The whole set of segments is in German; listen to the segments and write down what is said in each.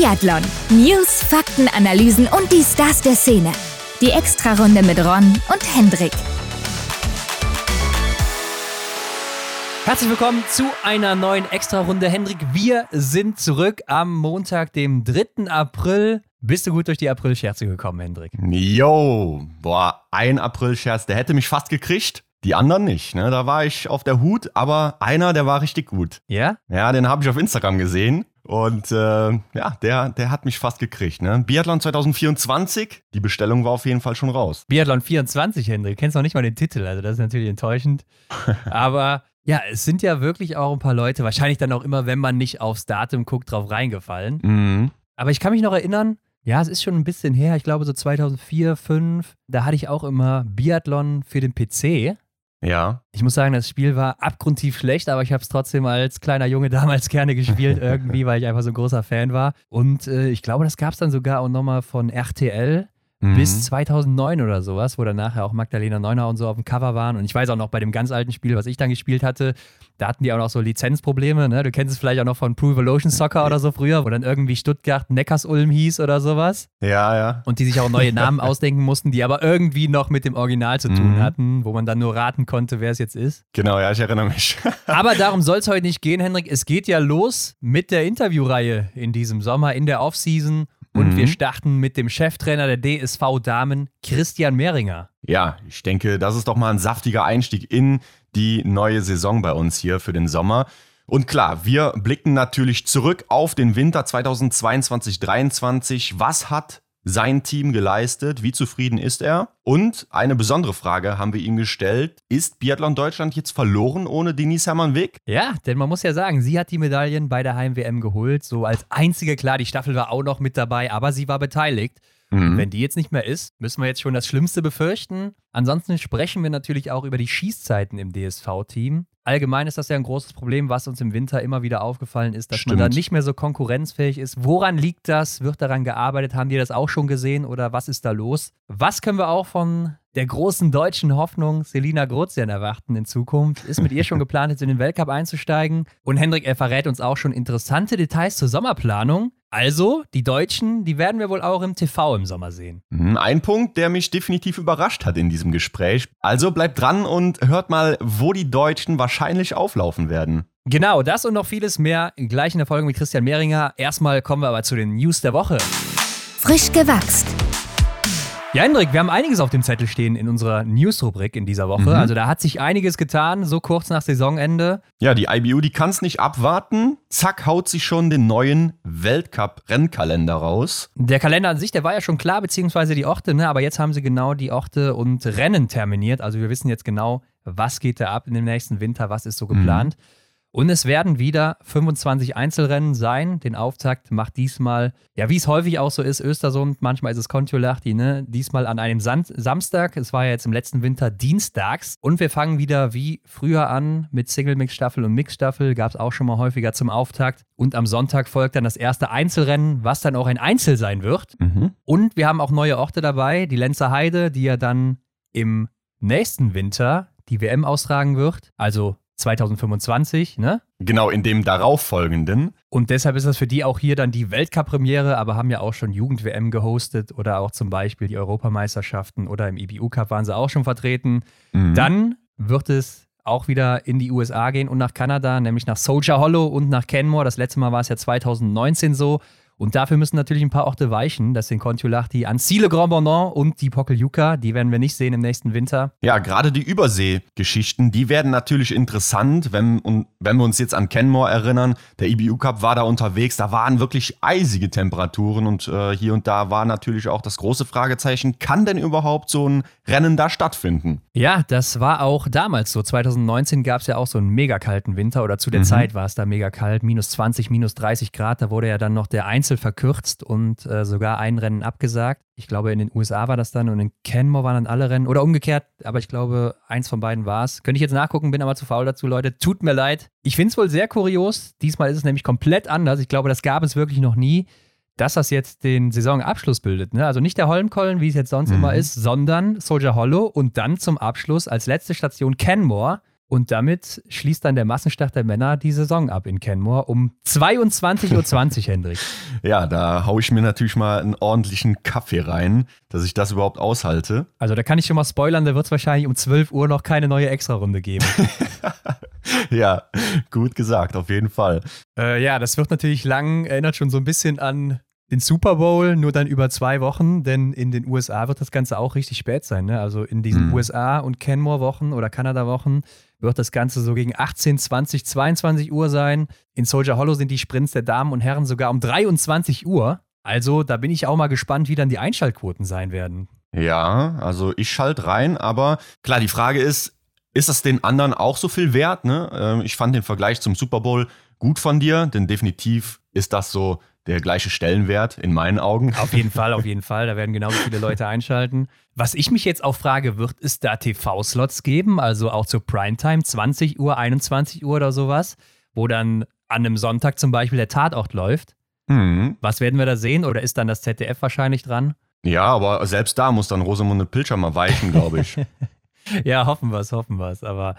Biathlon. News, Fakten, Analysen und die Stars der Szene. Die Extrarunde mit Ron und Hendrik. Herzlich willkommen zu einer neuen Extrarunde. Hendrik, wir sind zurück am Montag, dem 3. April. Bist du gut durch die April-Scherze gekommen, Hendrik? Yo, boah, ein April-Scherz, der hätte mich fast gekriegt. Die anderen nicht, ne? Da war ich auf der Hut, aber einer, der war richtig gut. Ja? Ja, den habe ich auf Instagram gesehen. Und äh, ja, der, der hat mich fast gekriegt. Ne? Biathlon 2024, die Bestellung war auf jeden Fall schon raus. Biathlon 24, Hendrik. Kennst noch nicht mal den Titel, also das ist natürlich enttäuschend. Aber ja, es sind ja wirklich auch ein paar Leute, wahrscheinlich dann auch immer, wenn man nicht aufs Datum guckt, drauf reingefallen. Mhm. Aber ich kann mich noch erinnern, ja, es ist schon ein bisschen her, ich glaube so 2004, 2005, da hatte ich auch immer Biathlon für den PC. Ja. Ich muss sagen, das Spiel war abgrundtief schlecht, aber ich habe es trotzdem als kleiner Junge damals gerne gespielt, irgendwie, weil ich einfach so ein großer Fan war. Und äh, ich glaube, das gab es dann sogar auch nochmal von RTL. Mhm. Bis 2009 oder sowas, wo dann nachher auch Magdalena Neuner und so auf dem Cover waren. Und ich weiß auch noch bei dem ganz alten Spiel, was ich dann gespielt hatte, da hatten die auch noch so Lizenzprobleme. Ne? Du kennst es vielleicht auch noch von Pro Evolution Soccer oder so früher, wo dann irgendwie Stuttgart Neckarsulm hieß oder sowas. Ja, ja. Und die sich auch neue Namen ausdenken mussten, die aber irgendwie noch mit dem Original zu tun Mhm. hatten, wo man dann nur raten konnte, wer es jetzt ist. Genau, ja, ich erinnere mich. Aber darum soll es heute nicht gehen, Hendrik. Es geht ja los mit der Interviewreihe in diesem Sommer, in der Offseason. Und Mhm. wir starten mit dem Cheftrainer der DSV Damen, Christian Mehringer. ja, ich denke, das ist doch mal ein saftiger Einstieg in die neue Saison bei uns hier für den Sommer. Und klar, wir blicken natürlich zurück auf den Winter 2022-23. Was hat sein Team geleistet? Wie zufrieden ist er? Und eine besondere Frage haben wir ihm gestellt. Ist Biathlon Deutschland jetzt verloren ohne Denise Hermann-Wick? Ja, denn man muss ja sagen, sie hat die Medaillen bei der Heim-WM geholt. So als einzige, klar, die Staffel war auch noch mit dabei, aber sie war beteiligt. Mhm. Wenn die jetzt nicht mehr ist, müssen wir jetzt schon das Schlimmste befürchten. Ansonsten sprechen wir natürlich auch über die Schießzeiten im DSV-Team. Allgemein ist das ja ein großes Problem, was uns im Winter immer wieder aufgefallen ist, dass man Stimmt. da nicht mehr so konkurrenzfähig ist. Woran liegt das? Wird daran gearbeitet? Haben die das auch schon gesehen oder was ist da los? Was können wir auch von der großen deutschen Hoffnung Selina Grozian erwarten in Zukunft? Ist mit ihr schon geplant, jetzt in den Weltcup einzusteigen? Und Hendrik, er verrät uns auch schon interessante Details zur Sommerplanung. Also, die Deutschen, die werden wir wohl auch im TV im Sommer sehen. Mhm, Ein Punkt, der mich definitiv überrascht hat in diesem Gespräch. Also bleibt dran und hört mal, wo die Deutschen wahrscheinlich auflaufen werden. Genau, das und noch vieles mehr gleich in der Folge mit Christian Mehringer. Erstmal kommen wir aber zu den News der Woche. Frisch gewachst. Ja, Hendrik, wir haben einiges auf dem Zettel stehen in unserer News-Rubrik in dieser Woche. Mhm. Also da hat sich einiges getan, so kurz nach Saisonende. Ja, die IBU, die kann es nicht abwarten. Zack, haut sie schon den neuen Weltcup-Rennkalender raus. Der Kalender an sich, der war ja schon klar, beziehungsweise die Orte, ne? aber jetzt haben sie genau die Orte und Rennen terminiert. Also wir wissen jetzt genau, was geht da ab in dem nächsten Winter, was ist so geplant. Und es werden wieder 25 Einzelrennen sein. Den Auftakt macht diesmal, ja, wie es häufig auch so ist, Östersund, manchmal ist es Kontiolahti, ne? Diesmal an einem San Samstag. Es war ja jetzt im letzten Winter dienstags. Und wir fangen wieder wie früher an mit Single-Mix-Staffel und Mix-Staffel. Gab es auch schon mal häufiger zum Auftakt. Und am Sonntag folgt dann das erste Einzelrennen, was dann auch ein Einzel sein wird. Mhm. Und wir haben auch neue Orte dabei, die Lenzer Heide, die ja dann im nächsten Winter die WM austragen wird, also 2025, ne? Genau, in dem darauffolgenden. Und deshalb ist das für die auch hier dann die Weltcup-Premiere, aber haben ja auch schon Jugend-WM gehostet oder auch zum Beispiel die Europameisterschaften oder im IBU-Cup waren sie auch schon vertreten. Mhm. Dann wird es auch wieder in die USA gehen und nach Kanada, nämlich nach Soldier Hollow und nach Kenmore. Das letzte Mal war es ja 2019 so. Und dafür müssen natürlich ein paar Orte weichen. Das sind Kontiolahti, Ancile Grand Bondon und die Pokeljuka. Die werden wir nicht sehen im nächsten Winter. Ja, gerade die Überseegeschichten, die werden natürlich interessant, wenn, wenn wir uns jetzt an Kenmore erinnern. Der IBU Cup war da unterwegs, da waren wirklich eisige Temperaturen und äh, hier und da war natürlich auch das große Fragezeichen, kann denn überhaupt so ein Rennen da stattfinden? Ja, das war auch damals so. 2019 gab es ja auch so einen mega kalten Winter oder zu der Mhm. Zeit war es da mega kalt, minus 20, minus 30 Grad. Da wurde ja dann noch der Einzel verkürzt und äh, sogar ein Rennen abgesagt. Ich glaube, in den USA war das dann und in Kenmore waren dann alle Rennen oder umgekehrt, aber ich glaube, eins von beiden war es. Könnte ich jetzt nachgucken, bin aber zu faul dazu, Leute. Tut mir leid. Ich finde es wohl sehr kurios. Diesmal ist es nämlich komplett anders. Ich glaube, das gab es wirklich noch nie. Dass das jetzt den Saisonabschluss bildet. Ne? Also nicht der Holmkollen, wie es jetzt sonst Mhm. immer ist, sondern Soldier Hollow und dann zum Abschluss als letzte Station Canmore. Und damit schließt dann der Massenstart der Männer die Saison ab in Kenmore um 22.20 Uhr, Hendrik. Ja, da haue ich mir natürlich mal einen ordentlichen Kaffee rein, dass ich das überhaupt aushalte. Also da kann ich schon mal spoilern, da wird es wahrscheinlich um 12 Uhr noch keine neue Extrarunde geben. ja, gut gesagt, auf jeden Fall. Äh, ja, das wird natürlich lang, erinnert schon so ein bisschen an den Super Bowl, nur dann über zwei Wochen, denn in den USA wird das Ganze auch richtig spät sein. Ne? Also in diesen mhm. USA- und Kenmore-Wochen oder Kanada-Wochen wird das Ganze so gegen 18, 20, 22 Uhr sein. In Soldier Hollow sind die Sprints der Damen und Herren sogar um 23 Uhr. Also da bin ich auch mal gespannt, wie dann die Einschaltquoten sein werden. Ja, also ich schalte rein, aber klar, die Frage ist, ist das den anderen auch so viel wert? Ne? Ähm, ich fand den Vergleich zum Super Bowl gut von dir, denn definitiv ist das so der gleiche Stellenwert in meinen Augen. Auf jeden Fall, auf jeden Fall. Da werden genauso viele Leute einschalten. Was ich mich jetzt auch frage, wird es da TV-Slots geben, also auch zur Primetime, 20 Uhr, 21 Uhr oder sowas, wo dann an einem Sonntag zum Beispiel der Tatort läuft? Mhm. Was werden wir da sehen? Oder ist dann das ZDF wahrscheinlich dran? Ja, aber selbst da muss dann Rosamunde Pilcher mal weichen, glaube ich. ja, hoffen wir es, hoffen wir es. Aber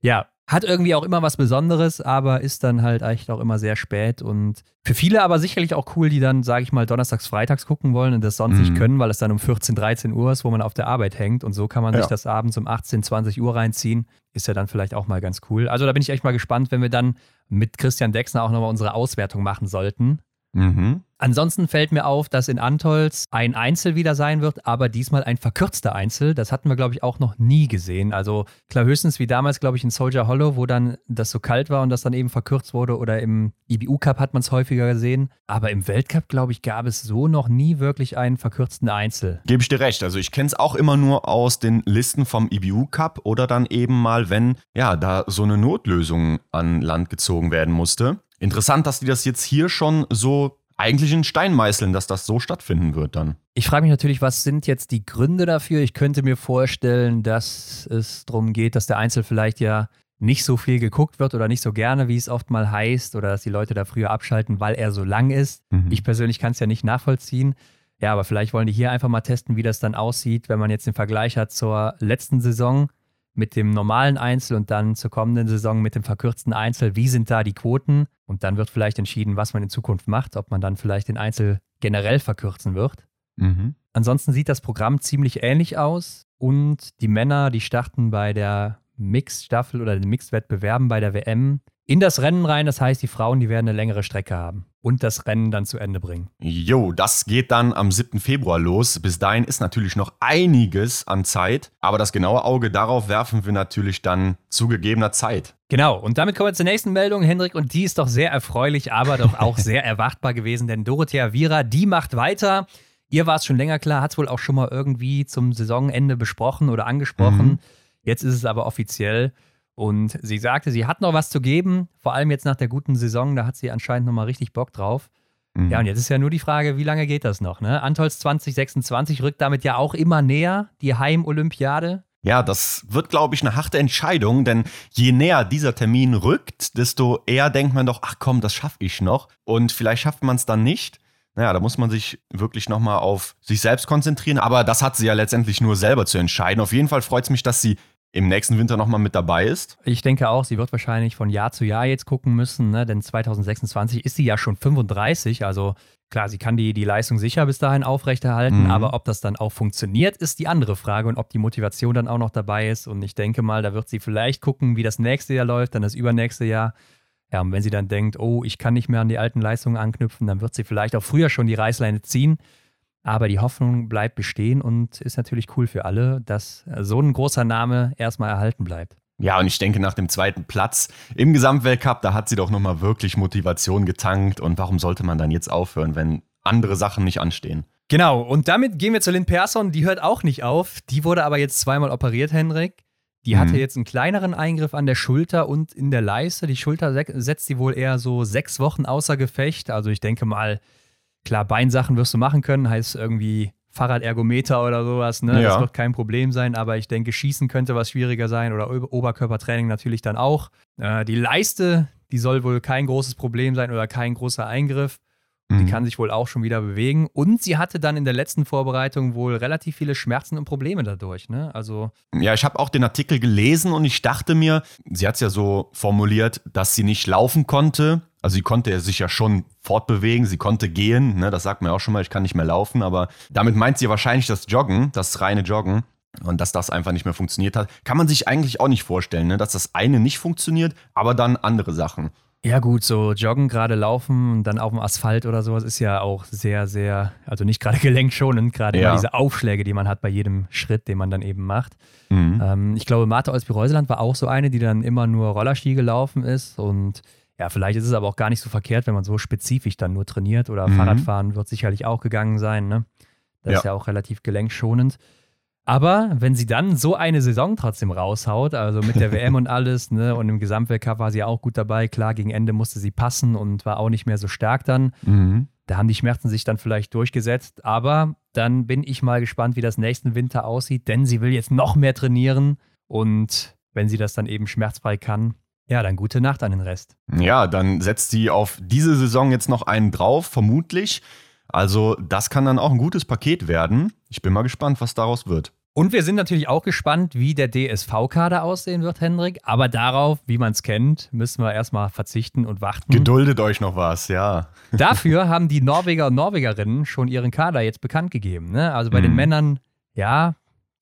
ja, hat irgendwie auch immer was Besonderes, aber ist dann halt echt auch immer sehr spät und für viele aber sicherlich auch cool, die dann, sage ich mal, donnerstags, freitags gucken wollen und das sonst mhm. nicht können, weil es dann um 14, 13 Uhr ist, wo man auf der Arbeit hängt und so kann man ja. sich das abends um 18, 20 Uhr reinziehen. Ist ja dann vielleicht auch mal ganz cool. Also da bin ich echt mal gespannt, wenn wir dann mit Christian Dexner auch nochmal unsere Auswertung machen sollten. Mhm. Ansonsten fällt mir auf, dass in Antolz ein Einzel wieder sein wird, aber diesmal ein verkürzter Einzel. Das hatten wir, glaube ich, auch noch nie gesehen. Also klar, höchstens wie damals, glaube ich, in Soldier Hollow, wo dann das so kalt war und das dann eben verkürzt wurde. Oder im IBU Cup hat man es häufiger gesehen. Aber im Weltcup, glaube ich, gab es so noch nie wirklich einen verkürzten Einzel. Gebe ich dir recht. Also ich kenne es auch immer nur aus den Listen vom IBU Cup oder dann eben mal, wenn ja da so eine Notlösung an Land gezogen werden musste. Interessant, dass die das jetzt hier schon so eigentlich in Stein meißeln, dass das so stattfinden wird dann. Ich frage mich natürlich, was sind jetzt die Gründe dafür? Ich könnte mir vorstellen, dass es darum geht, dass der Einzel vielleicht ja nicht so viel geguckt wird oder nicht so gerne, wie es oft mal heißt, oder dass die Leute da früher abschalten, weil er so lang ist. Mhm. Ich persönlich kann es ja nicht nachvollziehen. Ja, aber vielleicht wollen die hier einfach mal testen, wie das dann aussieht, wenn man jetzt den Vergleich hat zur letzten Saison mit dem normalen Einzel und dann zur kommenden Saison mit dem verkürzten Einzel. Wie sind da die Quoten? Und dann wird vielleicht entschieden, was man in Zukunft macht, ob man dann vielleicht den Einzel generell verkürzen wird. Mhm. Ansonsten sieht das Programm ziemlich ähnlich aus und die Männer, die starten bei der Mixed-Staffel oder den Mixed-Wettbewerben bei der WM in das Rennen rein. Das heißt, die Frauen, die werden eine längere Strecke haben und das Rennen dann zu Ende bringen. Jo, das geht dann am 7. Februar los. Bis dahin ist natürlich noch einiges an Zeit, aber das genaue Auge darauf werfen wir natürlich dann zu gegebener Zeit. Genau, und damit kommen wir zur nächsten Meldung, Hendrik, und die ist doch sehr erfreulich, aber doch auch sehr erwartbar gewesen, denn Dorothea Vira, die macht weiter. Ihr war es schon länger klar, hat es wohl auch schon mal irgendwie zum Saisonende besprochen oder angesprochen. Mhm. Jetzt ist es aber offiziell. Und sie sagte, sie hat noch was zu geben, vor allem jetzt nach der guten Saison, da hat sie anscheinend nochmal richtig Bock drauf. Mhm. Ja, und jetzt ist ja nur die Frage, wie lange geht das noch? Ne? Antolz 2026 rückt damit ja auch immer näher, die Heimolympiade. Ja, das wird, glaube ich, eine harte Entscheidung, denn je näher dieser Termin rückt, desto eher denkt man doch, ach komm, das schaffe ich noch. Und vielleicht schafft man es dann nicht. Naja, da muss man sich wirklich nochmal auf sich selbst konzentrieren. Aber das hat sie ja letztendlich nur selber zu entscheiden. Auf jeden Fall freut es mich, dass sie im nächsten Winter nochmal mit dabei ist? Ich denke auch, sie wird wahrscheinlich von Jahr zu Jahr jetzt gucken müssen, ne? denn 2026 ist sie ja schon 35, also klar, sie kann die, die Leistung sicher bis dahin aufrechterhalten, mhm. aber ob das dann auch funktioniert, ist die andere Frage und ob die Motivation dann auch noch dabei ist. Und ich denke mal, da wird sie vielleicht gucken, wie das nächste Jahr läuft, dann das übernächste Jahr. Ja, und wenn sie dann denkt, oh, ich kann nicht mehr an die alten Leistungen anknüpfen, dann wird sie vielleicht auch früher schon die Reißleine ziehen. Aber die Hoffnung bleibt bestehen und ist natürlich cool für alle, dass so ein großer Name erstmal erhalten bleibt. Ja, und ich denke, nach dem zweiten Platz im Gesamtweltcup, da hat sie doch nochmal wirklich Motivation getankt. Und warum sollte man dann jetzt aufhören, wenn andere Sachen nicht anstehen? Genau, und damit gehen wir zu Lynn Persson. Die hört auch nicht auf. Die wurde aber jetzt zweimal operiert, Henrik. Die hatte mhm. jetzt einen kleineren Eingriff an der Schulter und in der Leiste. Die Schulter setzt sie wohl eher so sechs Wochen außer Gefecht. Also ich denke mal, Klar, Beinsachen wirst du machen können, heißt irgendwie Fahrradergometer oder sowas, ne? Ja. Das wird kein Problem sein, aber ich denke, Schießen könnte was schwieriger sein oder Oberkörpertraining natürlich dann auch. Äh, die Leiste, die soll wohl kein großes Problem sein oder kein großer Eingriff. Die mhm. kann sich wohl auch schon wieder bewegen. Und sie hatte dann in der letzten Vorbereitung wohl relativ viele Schmerzen und Probleme dadurch. Ne? Also ja, ich habe auch den Artikel gelesen und ich dachte mir, sie hat es ja so formuliert, dass sie nicht laufen konnte. Also sie konnte sich ja schon fortbewegen, sie konnte gehen. Ne? Das sagt man ja auch schon mal, ich kann nicht mehr laufen. Aber damit meint sie wahrscheinlich das Joggen, das reine Joggen. Und dass das einfach nicht mehr funktioniert hat, kann man sich eigentlich auch nicht vorstellen, ne? dass das eine nicht funktioniert, aber dann andere Sachen. Ja, gut, so joggen, gerade laufen und dann auf dem Asphalt oder sowas ist ja auch sehr, sehr, also nicht gerade gelenkschonend, gerade ja. diese Aufschläge, die man hat bei jedem Schritt, den man dann eben macht. Mhm. Ähm, ich glaube, Martha Olsby-Reuseland war auch so eine, die dann immer nur Rollerski gelaufen ist und ja, vielleicht ist es aber auch gar nicht so verkehrt, wenn man so spezifisch dann nur trainiert oder mhm. Fahrradfahren wird sicherlich auch gegangen sein, ne? Das ja. ist ja auch relativ gelenkschonend. Aber wenn sie dann so eine Saison trotzdem raushaut, also mit der WM und alles, ne, und im Gesamtweltcup war sie auch gut dabei, klar, gegen Ende musste sie passen und war auch nicht mehr so stark dann. Mhm. Da haben die Schmerzen sich dann vielleicht durchgesetzt, aber dann bin ich mal gespannt, wie das nächsten Winter aussieht, denn sie will jetzt noch mehr trainieren und wenn sie das dann eben schmerzfrei kann, ja, dann gute Nacht an den Rest. Ja, dann setzt sie auf diese Saison jetzt noch einen drauf, vermutlich. Also das kann dann auch ein gutes Paket werden. Ich bin mal gespannt, was daraus wird. Und wir sind natürlich auch gespannt, wie der DSV-Kader aussehen wird, Hendrik. Aber darauf, wie man es kennt, müssen wir erstmal verzichten und warten. Geduldet euch noch was, ja. Dafür haben die Norweger und Norwegerinnen schon ihren Kader jetzt bekannt gegeben. Ne? Also bei mhm. den Männern, ja,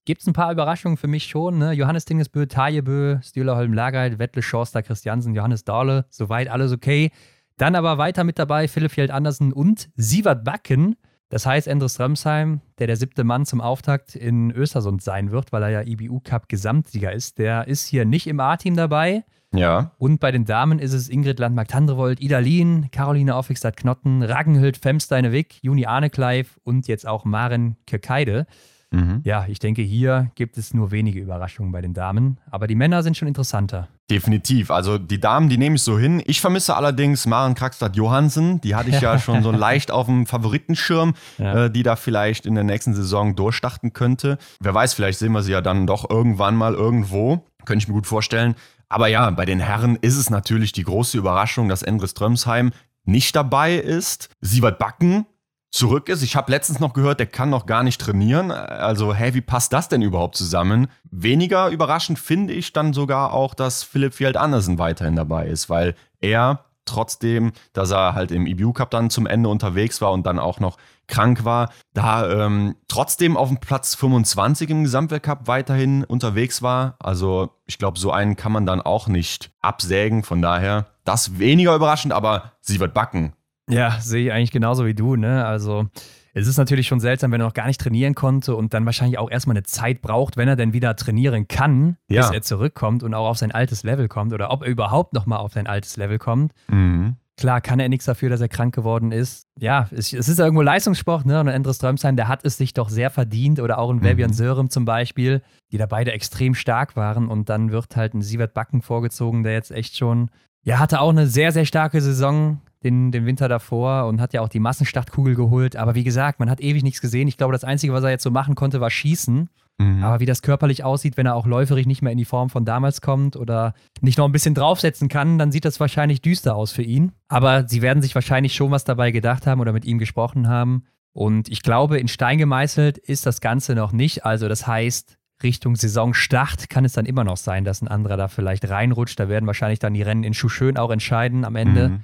gibt es ein paar Überraschungen für mich schon. Ne? Johannes Dingesbö, Tajebö, Stühlerholm Lagerheit, Wettle Schorster, Christiansen, Johannes Dahle, soweit alles okay. Dann aber weiter mit dabei Philipp Fjeld Andersen und Sievert Backen. Das heißt, Endres Römsheim, der der siebte Mann zum Auftakt in Östersund sein wird, weil er ja IBU Cup Gesamtsieger ist, der ist hier nicht im A-Team dabei. Ja. Und bei den Damen ist es Ingrid Landmark-Tandrevold, Ida Lien, Caroline Offigstadt-Knotten, Ragenhild Femsteine-Wick, Juni Arnekleif und jetzt auch Maren Kirkeide. Mhm. Ja, ich denke, hier gibt es nur wenige Überraschungen bei den Damen, aber die Männer sind schon interessanter. Definitiv. Also die Damen, die nehme ich so hin. Ich vermisse allerdings Maren Krakstad Johansen. Die hatte ich ja schon so leicht auf dem Favoritenschirm, ja. äh, die da vielleicht in der nächsten Saison durchstarten könnte. Wer weiß, vielleicht sehen wir sie ja dann doch irgendwann mal irgendwo. Könnte ich mir gut vorstellen. Aber ja, bei den Herren ist es natürlich die große Überraschung, dass Endres Drömsheim nicht dabei ist. Siebert Backen zurück ist. Ich habe letztens noch gehört, der kann noch gar nicht trainieren. Also, hey, wie passt das denn überhaupt zusammen? Weniger überraschend finde ich dann sogar auch, dass Philipp Fjeld Andersen weiterhin dabei ist, weil er trotzdem, dass er halt im EBU Cup dann zum Ende unterwegs war und dann auch noch krank war, da ähm, trotzdem auf dem Platz 25 im Gesamtweltcup weiterhin unterwegs war. Also ich glaube, so einen kann man dann auch nicht absägen. Von daher, das weniger überraschend, aber sie wird backen. Ja, sehe ich eigentlich genauso wie du. Ne? Also es ist natürlich schon seltsam, wenn er noch gar nicht trainieren konnte und dann wahrscheinlich auch erstmal eine Zeit braucht, wenn er denn wieder trainieren kann, ja. bis er zurückkommt und auch auf sein altes Level kommt oder ob er überhaupt nochmal auf sein altes Level kommt. Mhm. Klar kann er nichts dafür, dass er krank geworden ist. Ja, es, es ist ja irgendwo Leistungssport, ne? Und Andres Strömsheim, der hat es sich doch sehr verdient. Oder auch ein mhm. Sörem zum Beispiel, die da beide extrem stark waren. Und dann wird halt ein Sievert Backen vorgezogen, der jetzt echt schon, ja, hatte auch eine sehr, sehr starke Saison den, den Winter davor und hat ja auch die Massenstartkugel geholt. Aber wie gesagt, man hat ewig nichts gesehen. Ich glaube, das Einzige, was er jetzt so machen konnte, war schießen. Mhm. Aber wie das körperlich aussieht, wenn er auch läuferig nicht mehr in die Form von damals kommt oder nicht noch ein bisschen draufsetzen kann, dann sieht das wahrscheinlich düster aus für ihn. Aber sie werden sich wahrscheinlich schon was dabei gedacht haben oder mit ihm gesprochen haben. Und ich glaube, in Stein gemeißelt ist das Ganze noch nicht. Also das heißt, Richtung Saisonstart kann es dann immer noch sein, dass ein anderer da vielleicht reinrutscht. Da werden wahrscheinlich dann die Rennen in Schuschön auch entscheiden am Ende. Mhm.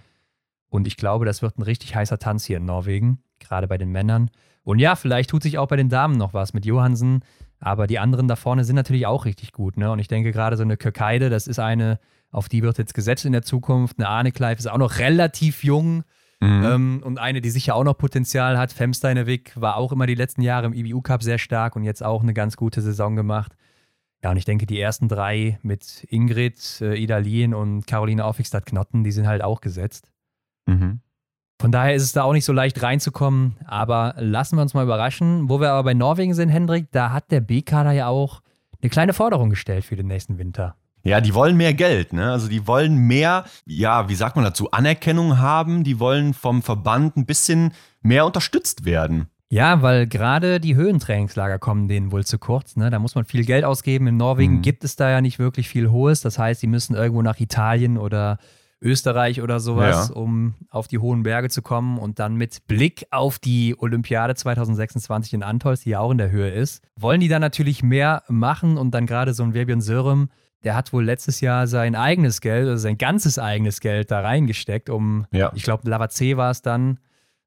Und ich glaube, das wird ein richtig heißer Tanz hier in Norwegen, gerade bei den Männern. Und ja, vielleicht tut sich auch bei den Damen noch was mit Johansen. Aber die anderen da vorne sind natürlich auch richtig gut. Ne? Und ich denke gerade so eine Kirkeide, das ist eine, auf die wird jetzt gesetzt in der Zukunft. Eine Arne Kleif ist auch noch relativ jung. Mhm. Ähm, und eine, die sicher auch noch Potenzial hat. Femsteinerwick war auch immer die letzten Jahre im IBU Cup sehr stark und jetzt auch eine ganz gute Saison gemacht. Ja, und ich denke, die ersten drei mit Ingrid, äh, Ida Lien und Caroline Aufigstadt-Knotten, die sind halt auch gesetzt. Mhm. Von daher ist es da auch nicht so leicht reinzukommen, aber lassen wir uns mal überraschen. Wo wir aber bei Norwegen sind, Hendrik, da hat der B-Kader ja auch eine kleine Forderung gestellt für den nächsten Winter. Ja, die wollen mehr Geld, ne? Also die wollen mehr, ja, wie sagt man dazu, Anerkennung haben, die wollen vom Verband ein bisschen mehr unterstützt werden. Ja, weil gerade die Höhentrainingslager kommen denen wohl zu kurz. Ne? Da muss man viel Geld ausgeben. In Norwegen mhm. gibt es da ja nicht wirklich viel Hohes. Das heißt, sie müssen irgendwo nach Italien oder Österreich oder sowas, ja. um auf die hohen Berge zu kommen und dann mit Blick auf die Olympiade 2026 in Antols, die ja auch in der Höhe ist, wollen die dann natürlich mehr machen und dann gerade so ein Verbion Sörem, der hat wohl letztes Jahr sein eigenes Geld, also sein ganzes eigenes Geld da reingesteckt, um, ja. ich glaube, Lavazé war es dann,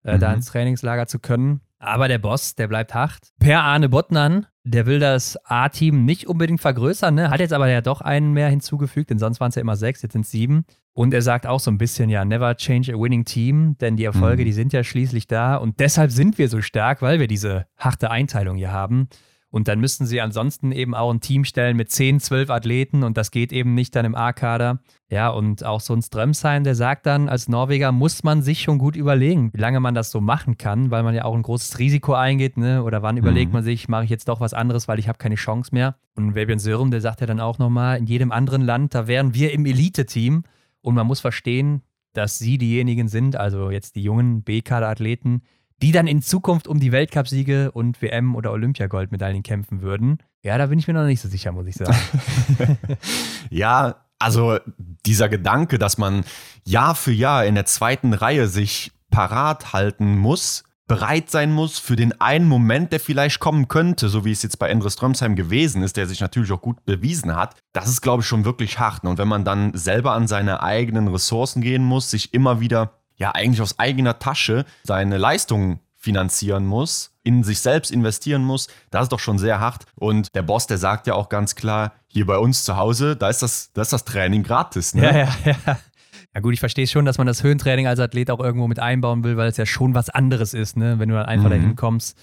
äh, mhm. da ins Trainingslager zu können. Aber der Boss, der bleibt hart. Per Arne Bottnan, der will das A-Team nicht unbedingt vergrößern, ne? hat jetzt aber ja doch einen mehr hinzugefügt, denn sonst waren es ja immer sechs, jetzt sind es sieben. Und er sagt auch so ein bisschen, ja, never change a winning team, denn die Erfolge, mhm. die sind ja schließlich da und deshalb sind wir so stark, weil wir diese harte Einteilung hier haben. Und dann müssten sie ansonsten eben auch ein Team stellen mit 10, 12 Athleten und das geht eben nicht dann im A-Kader. Ja, und auch so ein Strömsheim, der sagt dann, als Norweger muss man sich schon gut überlegen, wie lange man das so machen kann, weil man ja auch ein großes Risiko eingeht, ne? Oder wann mhm. überlegt man sich, mache ich jetzt doch was anderes, weil ich habe keine Chance mehr. Und Fabian Sörum, der sagt ja dann auch nochmal, in jedem anderen Land, da wären wir im Elite-Team und man muss verstehen, dass sie diejenigen sind, also jetzt die jungen B-Kader-Athleten, die dann in Zukunft um die Weltcupsiege und WM- oder Olympiagoldmedaillen kämpfen würden. Ja, da bin ich mir noch nicht so sicher, muss ich sagen. ja, also dieser Gedanke, dass man Jahr für Jahr in der zweiten Reihe sich parat halten muss, bereit sein muss für den einen Moment, der vielleicht kommen könnte, so wie es jetzt bei Endre Strömsheim gewesen ist, der sich natürlich auch gut bewiesen hat, das ist, glaube ich, schon wirklich hart. Und wenn man dann selber an seine eigenen Ressourcen gehen muss, sich immer wieder ja eigentlich aus eigener Tasche seine Leistungen finanzieren muss, in sich selbst investieren muss, das ist doch schon sehr hart. Und der Boss, der sagt ja auch ganz klar, hier bei uns zu Hause, da ist das, da ist das Training gratis. Ne? Ja, ja, ja. Ja gut, ich verstehe schon, dass man das Höhentraining als Athlet auch irgendwo mit einbauen will, weil es ja schon was anderes ist, ne? Wenn du dann einfach mhm. dahin kommst,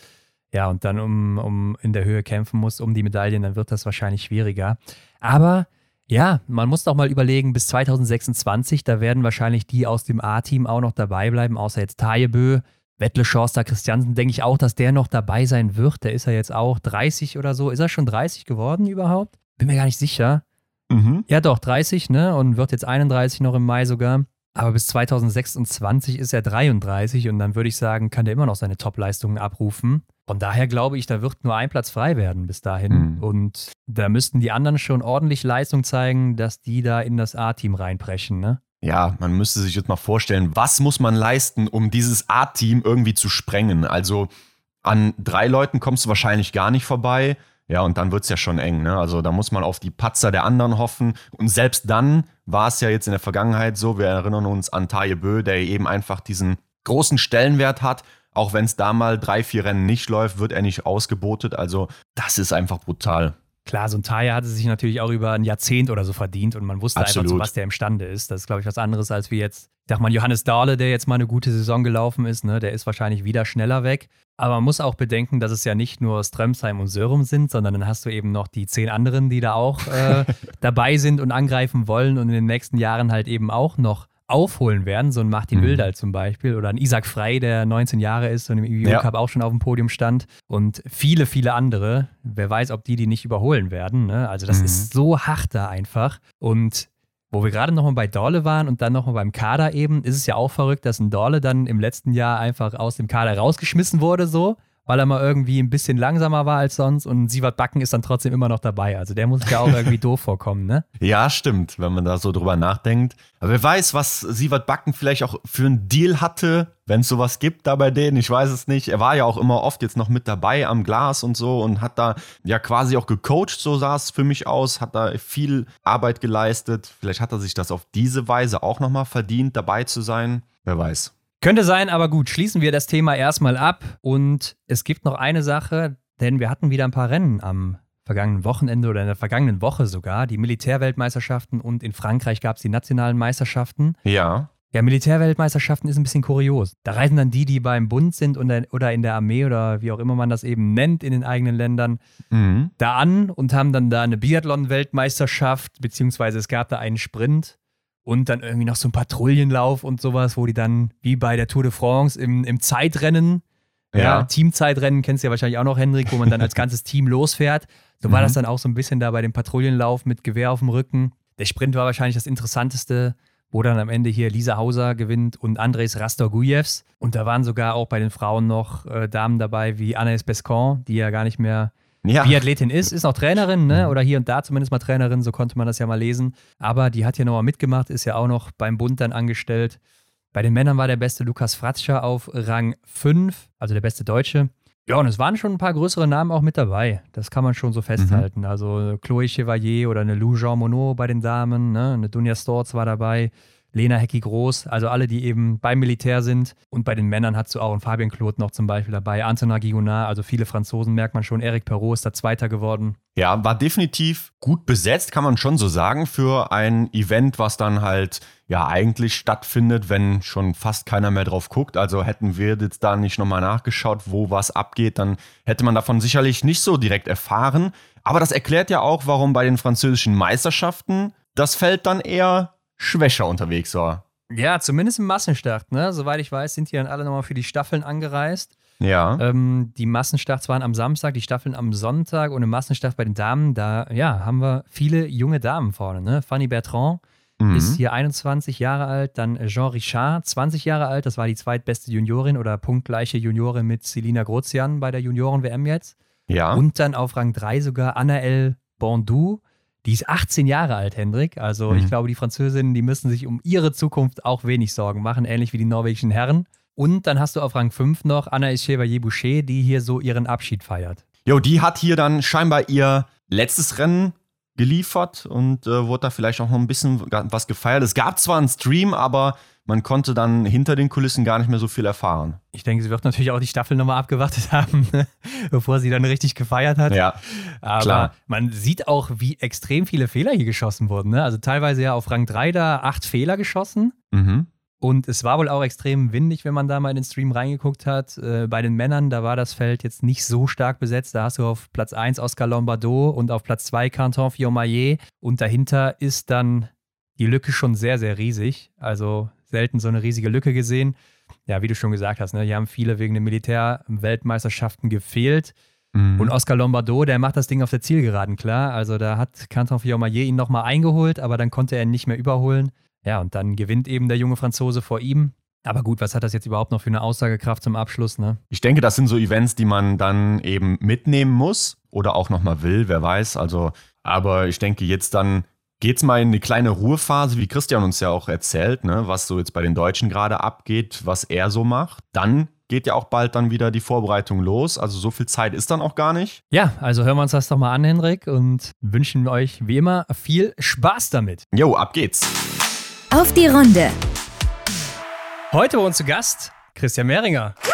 ja, und dann um, um in der Höhe kämpfen musst, um die Medaillen, dann wird das wahrscheinlich schwieriger. Aber ja, man muss doch mal überlegen, bis 2026, da werden wahrscheinlich die aus dem A-Team auch noch dabei bleiben, außer jetzt Tajebö. Wettle Schorster Christiansen, denke ich auch, dass der noch dabei sein wird. Der ist ja jetzt auch 30 oder so. Ist er schon 30 geworden überhaupt? Bin mir gar nicht sicher. Mhm. Ja, doch, 30, ne? Und wird jetzt 31 noch im Mai sogar. Aber bis 2026 ist er 33 und dann würde ich sagen, kann der immer noch seine Top-Leistungen abrufen. Von daher glaube ich, da wird nur ein Platz frei werden bis dahin. Mhm. Und da müssten die anderen schon ordentlich Leistung zeigen, dass die da in das A-Team reinbrechen, ne? Ja, man müsste sich jetzt mal vorstellen, was muss man leisten, um dieses A-Team irgendwie zu sprengen? Also an drei Leuten kommst du wahrscheinlich gar nicht vorbei. Ja, und dann wird es ja schon eng. Ne? Also da muss man auf die Patzer der anderen hoffen. Und selbst dann war es ja jetzt in der Vergangenheit so, wir erinnern uns an Taye Bö, der eben einfach diesen großen Stellenwert hat auch wenn es da mal drei, vier Rennen nicht läuft, wird er nicht ausgebotet. Also das ist einfach brutal. Klar, so ein Taya hatte sich natürlich auch über ein Jahrzehnt oder so verdient und man wusste Absolut. einfach, zu was der imstande ist. Das ist, glaube ich, was anderes als wie jetzt, ich sag mal, Johannes Dahle, der jetzt mal eine gute Saison gelaufen ist, ne, der ist wahrscheinlich wieder schneller weg. Aber man muss auch bedenken, dass es ja nicht nur Strömsheim und Sörum sind, sondern dann hast du eben noch die zehn anderen, die da auch äh, dabei sind und angreifen wollen und in den nächsten Jahren halt eben auch noch aufholen werden, so ein Martin mhm. Zum Beispiel oder ein Isaac Frey, der 19 Jahre ist und im EU ja. Cup auch schon auf dem Podium stand und viele, viele andere. Wer weiß, ob die die nicht überholen werden. Ne? Also das mhm. ist so hart da einfach und wo wir gerade nochmal bei Dorle waren und dann nochmal beim Kader eben, ist es ja auch verrückt, dass ein Dorle dann im letzten Jahr einfach aus dem Kader rausgeschmissen wurde, so weil er mal irgendwie ein bisschen langsamer war als sonst und Sievert Backen ist dann trotzdem immer noch dabei. Also der muss ja auch irgendwie doof vorkommen, ne? Ja, stimmt, wenn man da so drüber nachdenkt. Aber wer weiß, was Sievert Backen vielleicht auch für einen Deal hatte, wenn es sowas gibt da bei denen, ich weiß es nicht. Er war ja auch immer oft jetzt noch mit dabei am Glas und so und hat da ja quasi auch gecoacht, so sah es für mich aus, hat da viel Arbeit geleistet. Vielleicht hat er sich das auf diese Weise auch nochmal verdient, dabei zu sein. Wer weiß. Könnte sein, aber gut, schließen wir das Thema erstmal ab. Und es gibt noch eine Sache, denn wir hatten wieder ein paar Rennen am vergangenen Wochenende oder in der vergangenen Woche sogar. Die Militärweltmeisterschaften und in Frankreich gab es die nationalen Meisterschaften. Ja. Ja, Militärweltmeisterschaften ist ein bisschen kurios. Da reisen dann die, die beim Bund sind oder in der Armee oder wie auch immer man das eben nennt in den eigenen Ländern, mhm. da an und haben dann da eine Biathlon-Weltmeisterschaft, beziehungsweise es gab da einen Sprint und dann irgendwie noch so ein Patrouillenlauf und sowas, wo die dann wie bei der Tour de France im, im Zeitrennen, ja. ja Teamzeitrennen kennst du ja wahrscheinlich auch noch, Hendrik, wo man dann als ganzes Team losfährt. So war mhm. das dann auch so ein bisschen da bei dem Patrouillenlauf mit Gewehr auf dem Rücken. Der Sprint war wahrscheinlich das Interessanteste, wo dann am Ende hier Lisa Hauser gewinnt und Andres Rastorgujevs. Und da waren sogar auch bei den Frauen noch äh, Damen dabei wie Anaïs Bescon, die ja gar nicht mehr ja. Biathletin ist, ist auch Trainerin, ne? Mhm. oder hier und da zumindest mal Trainerin, so konnte man das ja mal lesen. Aber die hat hier nochmal mitgemacht, ist ja auch noch beim Bund dann angestellt. Bei den Männern war der beste Lukas Fratscher auf Rang 5, also der beste Deutsche. Ja, und es waren schon ein paar größere Namen auch mit dabei. Das kann man schon so festhalten. Mhm. Also Chloé Chevalier oder eine Lou Jean Monod bei den Damen, ne? eine Dunja Storz war dabei. Lena Hecki Groß, also alle, die eben beim Militär sind. Und bei den Männern hast du auch einen Fabian Claude noch zum Beispiel dabei, Antonin Guigonard, also viele Franzosen merkt man schon. Eric Perrault ist da Zweiter geworden. Ja, war definitiv gut besetzt, kann man schon so sagen, für ein Event, was dann halt ja eigentlich stattfindet, wenn schon fast keiner mehr drauf guckt. Also hätten wir jetzt da nicht nochmal nachgeschaut, wo was abgeht, dann hätte man davon sicherlich nicht so direkt erfahren. Aber das erklärt ja auch, warum bei den französischen Meisterschaften das Feld dann eher schwächer unterwegs war. Ja, zumindest im Massenstart, ne? Soweit ich weiß, sind die dann alle nochmal für die Staffeln angereist. Ja. Ähm, die Massenstarts waren am Samstag, die Staffeln am Sonntag und im Massenstart bei den Damen, da ja, haben wir viele junge Damen vorne. Ne? Fanny Bertrand mhm. ist hier 21 Jahre alt, dann Jean Richard, 20 Jahre alt, das war die zweitbeste Juniorin oder punktgleiche Juniorin mit Selina Grozian bei der Junioren-WM jetzt. Ja. Und dann auf Rang 3 sogar Anaëlle Bondou, die ist 18 Jahre alt, Hendrik. Also mhm. ich glaube, die Französinnen, die müssen sich um ihre Zukunft auch wenig Sorgen machen, ähnlich wie die norwegischen Herren. Und dann hast du auf Rang 5 noch Anna Chevalier-Boucher, die hier so ihren Abschied feiert. Jo, die hat hier dann scheinbar ihr letztes Rennen geliefert und äh, wurde da vielleicht auch noch ein bisschen was gefeiert. Es gab zwar einen Stream, aber man konnte dann hinter den Kulissen gar nicht mehr so viel erfahren. Ich denke, sie wird natürlich auch die Staffel nochmal abgewartet haben, ne? bevor sie dann richtig gefeiert hat. Ja, aber klar. man sieht auch, wie extrem viele Fehler hier geschossen wurden. Ne? Also teilweise ja auf Rang 3 da acht Fehler geschossen. Mhm. Und es war wohl auch extrem windig, wenn man da mal in den Stream reingeguckt hat. Äh, bei den Männern, da war das Feld jetzt nicht so stark besetzt. Da hast du auf Platz 1 Oscar Lombardo und auf Platz 2 Canton Fiomayer. Und dahinter ist dann die Lücke schon sehr, sehr riesig. Also selten so eine riesige Lücke gesehen. Ja, wie du schon gesagt hast, ne, hier haben viele wegen den Militärweltmeisterschaften gefehlt. Mhm. Und Oscar Lombardo, der macht das Ding auf der Zielgeraden klar. Also da hat Canton Fiormaillet ihn nochmal eingeholt, aber dann konnte er ihn nicht mehr überholen. Ja, und dann gewinnt eben der junge Franzose vor ihm. Aber gut, was hat das jetzt überhaupt noch für eine Aussagekraft zum Abschluss? Ne? Ich denke, das sind so Events, die man dann eben mitnehmen muss oder auch nochmal will, wer weiß. Also, aber ich denke, jetzt dann Geht's mal in eine kleine Ruhephase, wie Christian uns ja auch erzählt, ne, was so jetzt bei den Deutschen gerade abgeht, was er so macht. Dann geht ja auch bald dann wieder die Vorbereitung los. Also so viel Zeit ist dann auch gar nicht. Ja, also hören wir uns das doch mal an, Henrik, und wünschen euch wie immer viel Spaß damit. Jo, ab geht's. Auf die Runde. Heute bei uns zu Gast Christian Mehringer.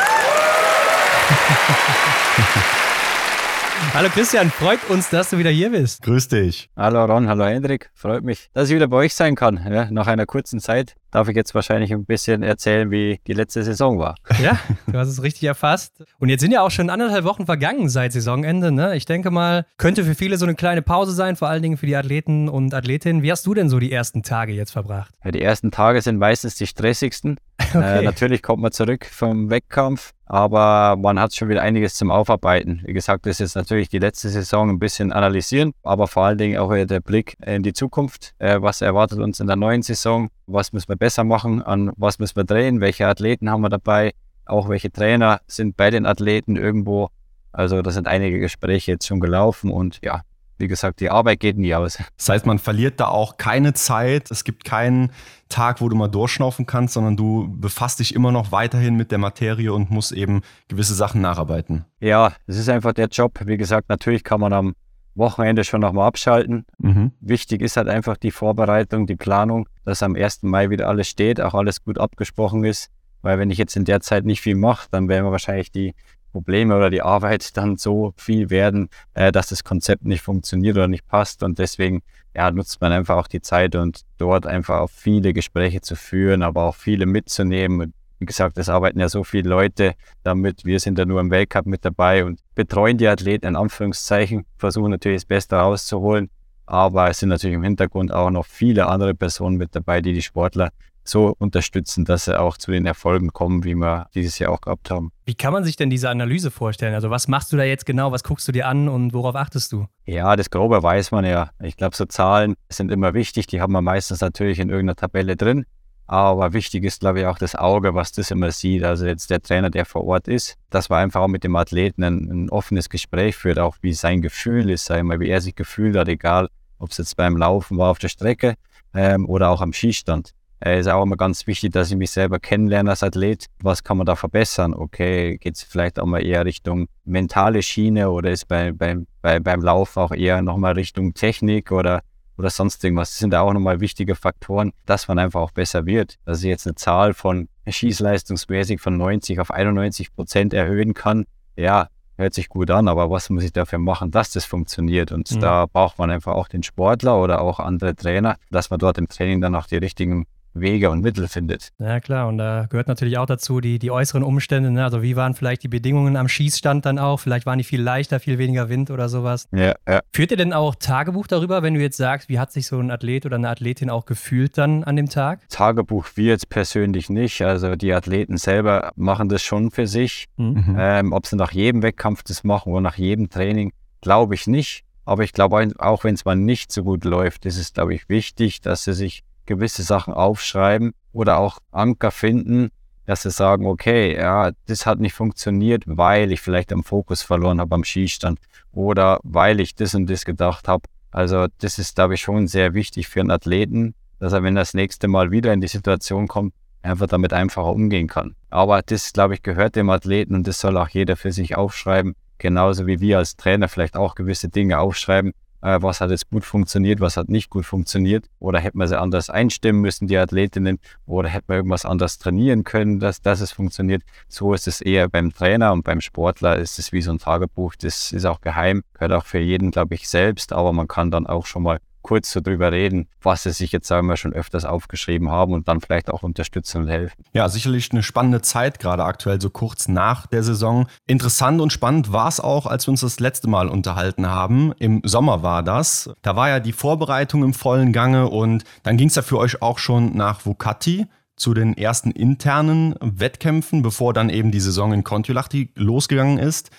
Hallo Christian, freut uns, dass du wieder hier bist. Grüß dich. Hallo Ron, hallo Hendrik. Freut mich, dass ich wieder bei euch sein kann. Ja, nach einer kurzen Zeit darf ich jetzt wahrscheinlich ein bisschen erzählen, wie die letzte Saison war. Ja, du hast es richtig erfasst. Und jetzt sind ja auch schon anderthalb Wochen vergangen seit Saisonende. Ne? Ich denke mal, könnte für viele so eine kleine Pause sein, vor allen Dingen für die Athleten und Athletinnen. Wie hast du denn so die ersten Tage jetzt verbracht? Ja, die ersten Tage sind meistens die stressigsten. Okay. Äh, natürlich kommt man zurück vom Wettkampf, aber man hat schon wieder einiges zum Aufarbeiten. Wie gesagt, das ist natürlich die letzte Saison ein bisschen analysieren, aber vor allen Dingen auch wieder der Blick in die Zukunft. Äh, was erwartet uns in der neuen Saison? Was müssen wir besser machen? An was müssen wir drehen? Welche Athleten haben wir dabei? Auch welche Trainer sind bei den Athleten irgendwo? Also da sind einige Gespräche jetzt schon gelaufen und ja, wie gesagt, die Arbeit geht nie aus. Das heißt, man verliert da auch keine Zeit. Es gibt keinen Tag, wo du mal durchschnaufen kannst, sondern du befasst dich immer noch weiterhin mit der Materie und musst eben gewisse Sachen nacharbeiten. Ja, es ist einfach der Job. Wie gesagt, natürlich kann man am Wochenende schon nochmal abschalten. Mhm. Wichtig ist halt einfach die Vorbereitung, die Planung, dass am 1. Mai wieder alles steht, auch alles gut abgesprochen ist. Weil wenn ich jetzt in der Zeit nicht viel mache, dann werden wir wahrscheinlich die Probleme oder die Arbeit dann so viel werden, äh, dass das Konzept nicht funktioniert oder nicht passt. Und deswegen ja, nutzt man einfach auch die Zeit und dort einfach auch viele Gespräche zu führen, aber auch viele mitzunehmen. Und wie gesagt, es arbeiten ja so viele Leute damit. Wir sind ja nur im Weltcup mit dabei und betreuen die Athleten in Anführungszeichen, versuchen natürlich das Beste rauszuholen. Aber es sind natürlich im Hintergrund auch noch viele andere Personen mit dabei, die die Sportler so unterstützen, dass sie auch zu den Erfolgen kommen, wie wir dieses Jahr auch gehabt haben. Wie kann man sich denn diese Analyse vorstellen? Also was machst du da jetzt genau? Was guckst du dir an und worauf achtest du? Ja, das Grobe weiß man ja. Ich glaube, so Zahlen sind immer wichtig. Die haben wir meistens natürlich in irgendeiner Tabelle drin. Aber wichtig ist, glaube ich, auch das Auge, was das immer sieht. Also jetzt der Trainer, der vor Ort ist, dass man einfach auch mit dem Athleten ein, ein offenes Gespräch führt, auch wie sein Gefühl ist, sag ich mal, wie er sich gefühlt hat, egal ob es jetzt beim Laufen war auf der Strecke ähm, oder auch am Skistand. Es ist auch immer ganz wichtig, dass ich mich selber kennenlerne als Athlet. Was kann man da verbessern? Okay, geht es vielleicht auch mal eher Richtung mentale Schiene oder ist bei, bei, bei, beim Lauf auch eher nochmal Richtung Technik oder, oder sonst irgendwas? Das sind da auch nochmal wichtige Faktoren, dass man einfach auch besser wird. Dass ich jetzt eine Zahl von schießleistungsmäßig von 90 auf 91 Prozent erhöhen kann. Ja, hört sich gut an, aber was muss ich dafür machen, dass das funktioniert? Und mhm. da braucht man einfach auch den Sportler oder auch andere Trainer, dass man dort im Training dann auch die richtigen Wege und Mittel findet. Ja, klar. Und da gehört natürlich auch dazu die, die äußeren Umstände. Ne? Also, wie waren vielleicht die Bedingungen am Schießstand dann auch? Vielleicht waren die viel leichter, viel weniger Wind oder sowas. Ja, ja. Führt ihr denn auch Tagebuch darüber, wenn du jetzt sagst, wie hat sich so ein Athlet oder eine Athletin auch gefühlt dann an dem Tag? Tagebuch wir jetzt persönlich nicht. Also, die Athleten selber machen das schon für sich. Mhm. Ähm, ob sie nach jedem Wettkampf das machen oder nach jedem Training, glaube ich nicht. Aber ich glaube, auch wenn es mal nicht so gut läuft, ist es, glaube ich, wichtig, dass sie sich gewisse Sachen aufschreiben oder auch Anker finden, dass sie sagen, okay, ja, das hat nicht funktioniert, weil ich vielleicht am Fokus verloren habe am Skistand oder weil ich das und das gedacht habe. Also das ist, glaube ich, schon sehr wichtig für einen Athleten, dass er, wenn er das nächste Mal wieder in die Situation kommt, einfach damit einfacher umgehen kann. Aber das, glaube ich, gehört dem Athleten und das soll auch jeder für sich aufschreiben, genauso wie wir als Trainer vielleicht auch gewisse Dinge aufschreiben, äh, was hat jetzt gut funktioniert, was hat nicht gut funktioniert. Oder hätte man sie anders einstimmen müssen, die Athletinnen, oder hätte man irgendwas anders trainieren können, dass, dass es funktioniert. So ist es eher beim Trainer und beim Sportler ist es wie so ein Tagebuch. Das ist auch geheim, gehört auch für jeden, glaube ich, selbst, aber man kann dann auch schon mal kurz so drüber reden, was sie sich jetzt, sagen wir, schon öfters aufgeschrieben haben und dann vielleicht auch unterstützen und helfen. Ja, sicherlich eine spannende Zeit, gerade aktuell so kurz nach der Saison. Interessant und spannend war es auch, als wir uns das letzte Mal unterhalten haben. Im Sommer war das. Da war ja die Vorbereitung im vollen Gange und dann ging es ja für euch auch schon nach Vukati zu den ersten internen Wettkämpfen, bevor dann eben die Saison in Kontiolahti losgegangen ist.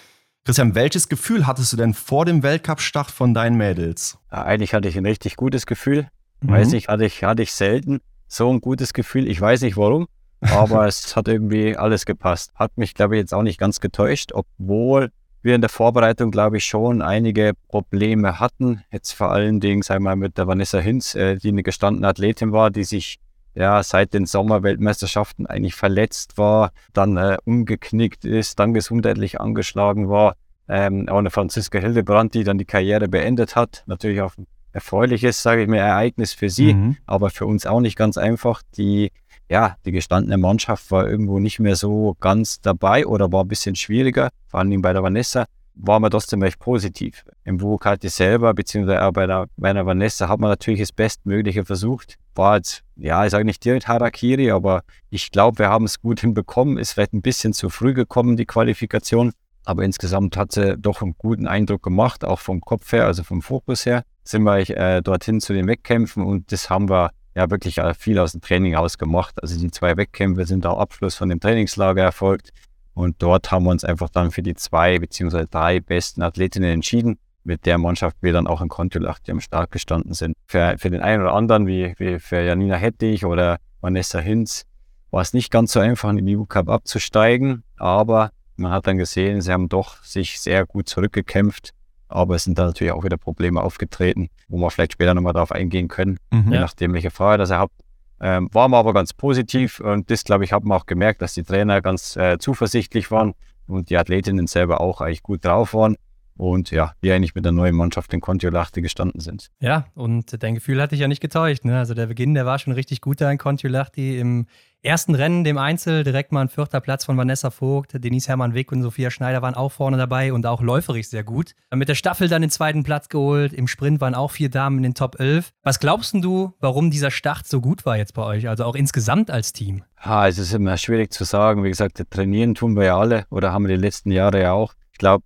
Christian, welches Gefühl hattest du denn vor dem Weltcup-Start von deinen Mädels? Ja, eigentlich hatte ich ein richtig gutes Gefühl. Mhm. Weiß nicht, hatte ich, hatte ich selten so ein gutes Gefühl. Ich weiß nicht warum, aber es hat irgendwie alles gepasst. Hat mich, glaube ich, jetzt auch nicht ganz getäuscht, obwohl wir in der Vorbereitung, glaube ich, schon einige Probleme hatten. Jetzt vor allen Dingen, wir mal, mit der Vanessa Hinz, äh, die eine gestandene Athletin war, die sich ja seit den Sommerweltmeisterschaften eigentlich verletzt war, dann äh, umgeknickt ist, dann gesundheitlich angeschlagen war. Ähm, auch eine Franziska Hildebrand, die dann die Karriere beendet hat. Natürlich auch ein erfreuliches, sage ich mal, Ereignis für sie, mhm. aber für uns auch nicht ganz einfach. Die, ja, die gestandene Mannschaft war irgendwo nicht mehr so ganz dabei oder war ein bisschen schwieriger, vor allem bei der Vanessa war man trotzdem recht positiv. Im Vukati selber, beziehungsweise auch bei der, bei Vanessa, hat man natürlich das Bestmögliche versucht. War jetzt, ja, ich sage nicht direkt Harakiri, aber ich glaube, wir haben es gut hinbekommen. Ist vielleicht ein bisschen zu früh gekommen, die Qualifikation. Aber insgesamt hat sie doch einen guten Eindruck gemacht, auch vom Kopf her, also vom Fokus her. Sind wir äh, dorthin zu den Wettkämpfen und das haben wir ja wirklich äh, viel aus dem Training ausgemacht. Also die zwei Wettkämpfe sind auch Abschluss von dem Trainingslager erfolgt. Und dort haben wir uns einfach dann für die zwei beziehungsweise drei besten Athletinnen entschieden, mit der Mannschaft wir dann auch in Kontiolahti am Start gestanden sind. Für, für den einen oder anderen, wie, wie für Janina Hettich oder Vanessa Hinz, war es nicht ganz so einfach, in den EU Cup abzusteigen, aber man hat dann gesehen, sie haben doch sich sehr gut zurückgekämpft, aber es sind da natürlich auch wieder Probleme aufgetreten, wo wir vielleicht später nochmal darauf eingehen können, mhm. je nachdem, welche Frage das ihr habt. Ähm, war mir aber ganz positiv und das, glaube ich, hat man auch gemerkt, dass die Trainer ganz äh, zuversichtlich waren und die Athletinnen selber auch eigentlich gut drauf waren und ja, wir eigentlich mit der neuen Mannschaft in Kontiolahti gestanden sind. Ja, und dein Gefühl hatte ich ja nicht getäuscht. Ne? Also der Beginn, der war schon richtig gut da in Kontiolahti. Im ersten Rennen, dem Einzel, direkt mal ein vierter Platz von Vanessa Vogt, Denise Hermann Wick und Sophia Schneider waren auch vorne dabei und auch läuferig sehr gut. Mit der Staffel dann den zweiten Platz geholt. Im Sprint waren auch vier Damen in den Top 11. Was glaubst du, warum dieser Start so gut war jetzt bei euch? Also auch insgesamt als Team? Ha, es ist immer schwierig zu sagen. Wie gesagt, trainieren tun wir ja alle oder haben wir die letzten Jahre ja auch. Ich glaube,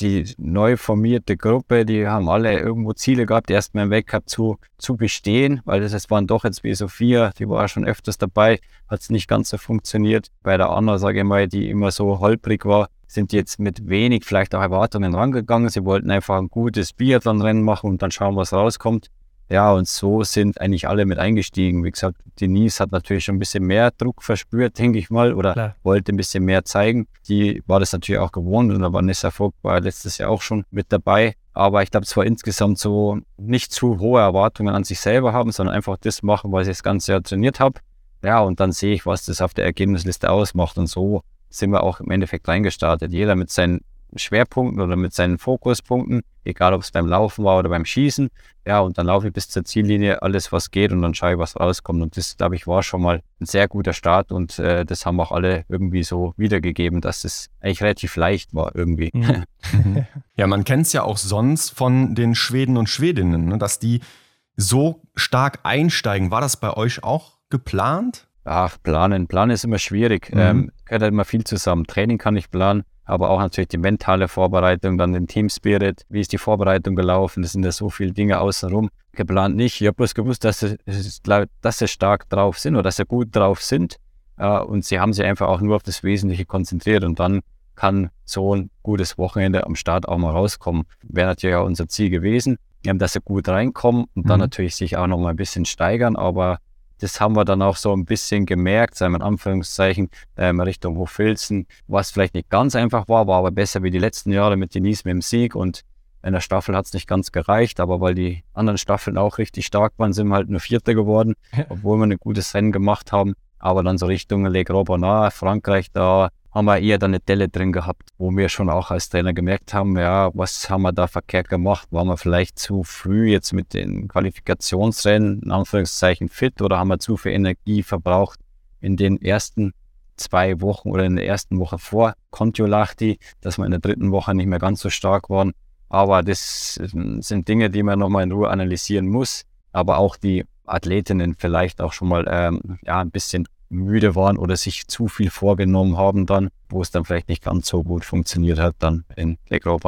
die neu formierte Gruppe, die haben alle irgendwo Ziele gehabt, erstmal im Weltcup zu, zu bestehen, weil das es waren doch jetzt wie Sophia, die war schon öfters dabei, hat es nicht ganz so funktioniert. Bei der Anna, sage ich mal, die immer so holprig war, sind jetzt mit wenig vielleicht auch Erwartungen rangegangen. Sie wollten einfach ein gutes Biathlon-Rennen machen und dann schauen, was rauskommt. Ja, und so sind eigentlich alle mit eingestiegen. Wie gesagt, Denise hat natürlich schon ein bisschen mehr Druck verspürt, denke ich mal, oder Klar. wollte ein bisschen mehr zeigen. Die war das natürlich auch gewohnt und Vanessa Vogt war letztes Jahr auch schon mit dabei. Aber ich glaube, es war insgesamt so nicht zu hohe Erwartungen an sich selber haben, sondern einfach das machen, was ich das ganze Jahr trainiert habe. Ja, und dann sehe ich, was das auf der Ergebnisliste ausmacht. Und so sind wir auch im Endeffekt reingestartet. Jeder mit seinen Schwerpunkten oder mit seinen Fokuspunkten, egal ob es beim Laufen war oder beim Schießen. Ja, und dann laufe ich bis zur Ziellinie alles, was geht und dann schaue ich, was rauskommt. Und das, glaube ich, war schon mal ein sehr guter Start und äh, das haben auch alle irgendwie so wiedergegeben, dass es eigentlich relativ leicht war irgendwie. Mhm. ja, man kennt es ja auch sonst von den Schweden und Schwedinnen, ne, dass die so stark einsteigen. War das bei euch auch geplant? Ach, planen. Planen ist immer schwierig. Mhm. Ähm, gehört halt immer viel zusammen. Training kann ich planen aber auch natürlich die mentale Vorbereitung, dann den Team Spirit, wie ist die Vorbereitung gelaufen, das sind ja so viele Dinge außenrum. Geplant nicht, ich habe bloß gewusst, dass sie, dass sie stark drauf sind oder dass sie gut drauf sind äh, und sie haben sich einfach auch nur auf das Wesentliche konzentriert und dann kann so ein gutes Wochenende am Start auch mal rauskommen. Wäre natürlich auch unser Ziel gewesen, dass sie gut reinkommen und mhm. dann natürlich sich auch noch mal ein bisschen steigern, aber das haben wir dann auch so ein bisschen gemerkt, sagen wir in Anführungszeichen, ähm, Richtung Hochfilzen, was vielleicht nicht ganz einfach war, war aber besser wie die letzten Jahre mit Denise mit dem Sieg und in der Staffel hat es nicht ganz gereicht, aber weil die anderen Staffeln auch richtig stark waren, sind wir halt nur Vierter geworden, obwohl wir ein gutes Rennen gemacht haben. Aber dann so Richtung Le Bonnard, Frankreich, da haben wir eher dann eine Delle drin gehabt, wo wir schon auch als Trainer gemerkt haben, ja, was haben wir da verkehrt gemacht? Waren wir vielleicht zu früh jetzt mit den Qualifikationsrennen, in Anführungszeichen, fit oder haben wir zu viel Energie verbraucht in den ersten zwei Wochen oder in der ersten Woche vor Kontiolahti, dass wir in der dritten Woche nicht mehr ganz so stark waren. Aber das sind Dinge, die man nochmal in Ruhe analysieren muss. Aber auch die Athletinnen vielleicht auch schon mal ähm, ja, ein bisschen müde waren oder sich zu viel vorgenommen haben dann, wo es dann vielleicht nicht ganz so gut funktioniert hat dann in Gros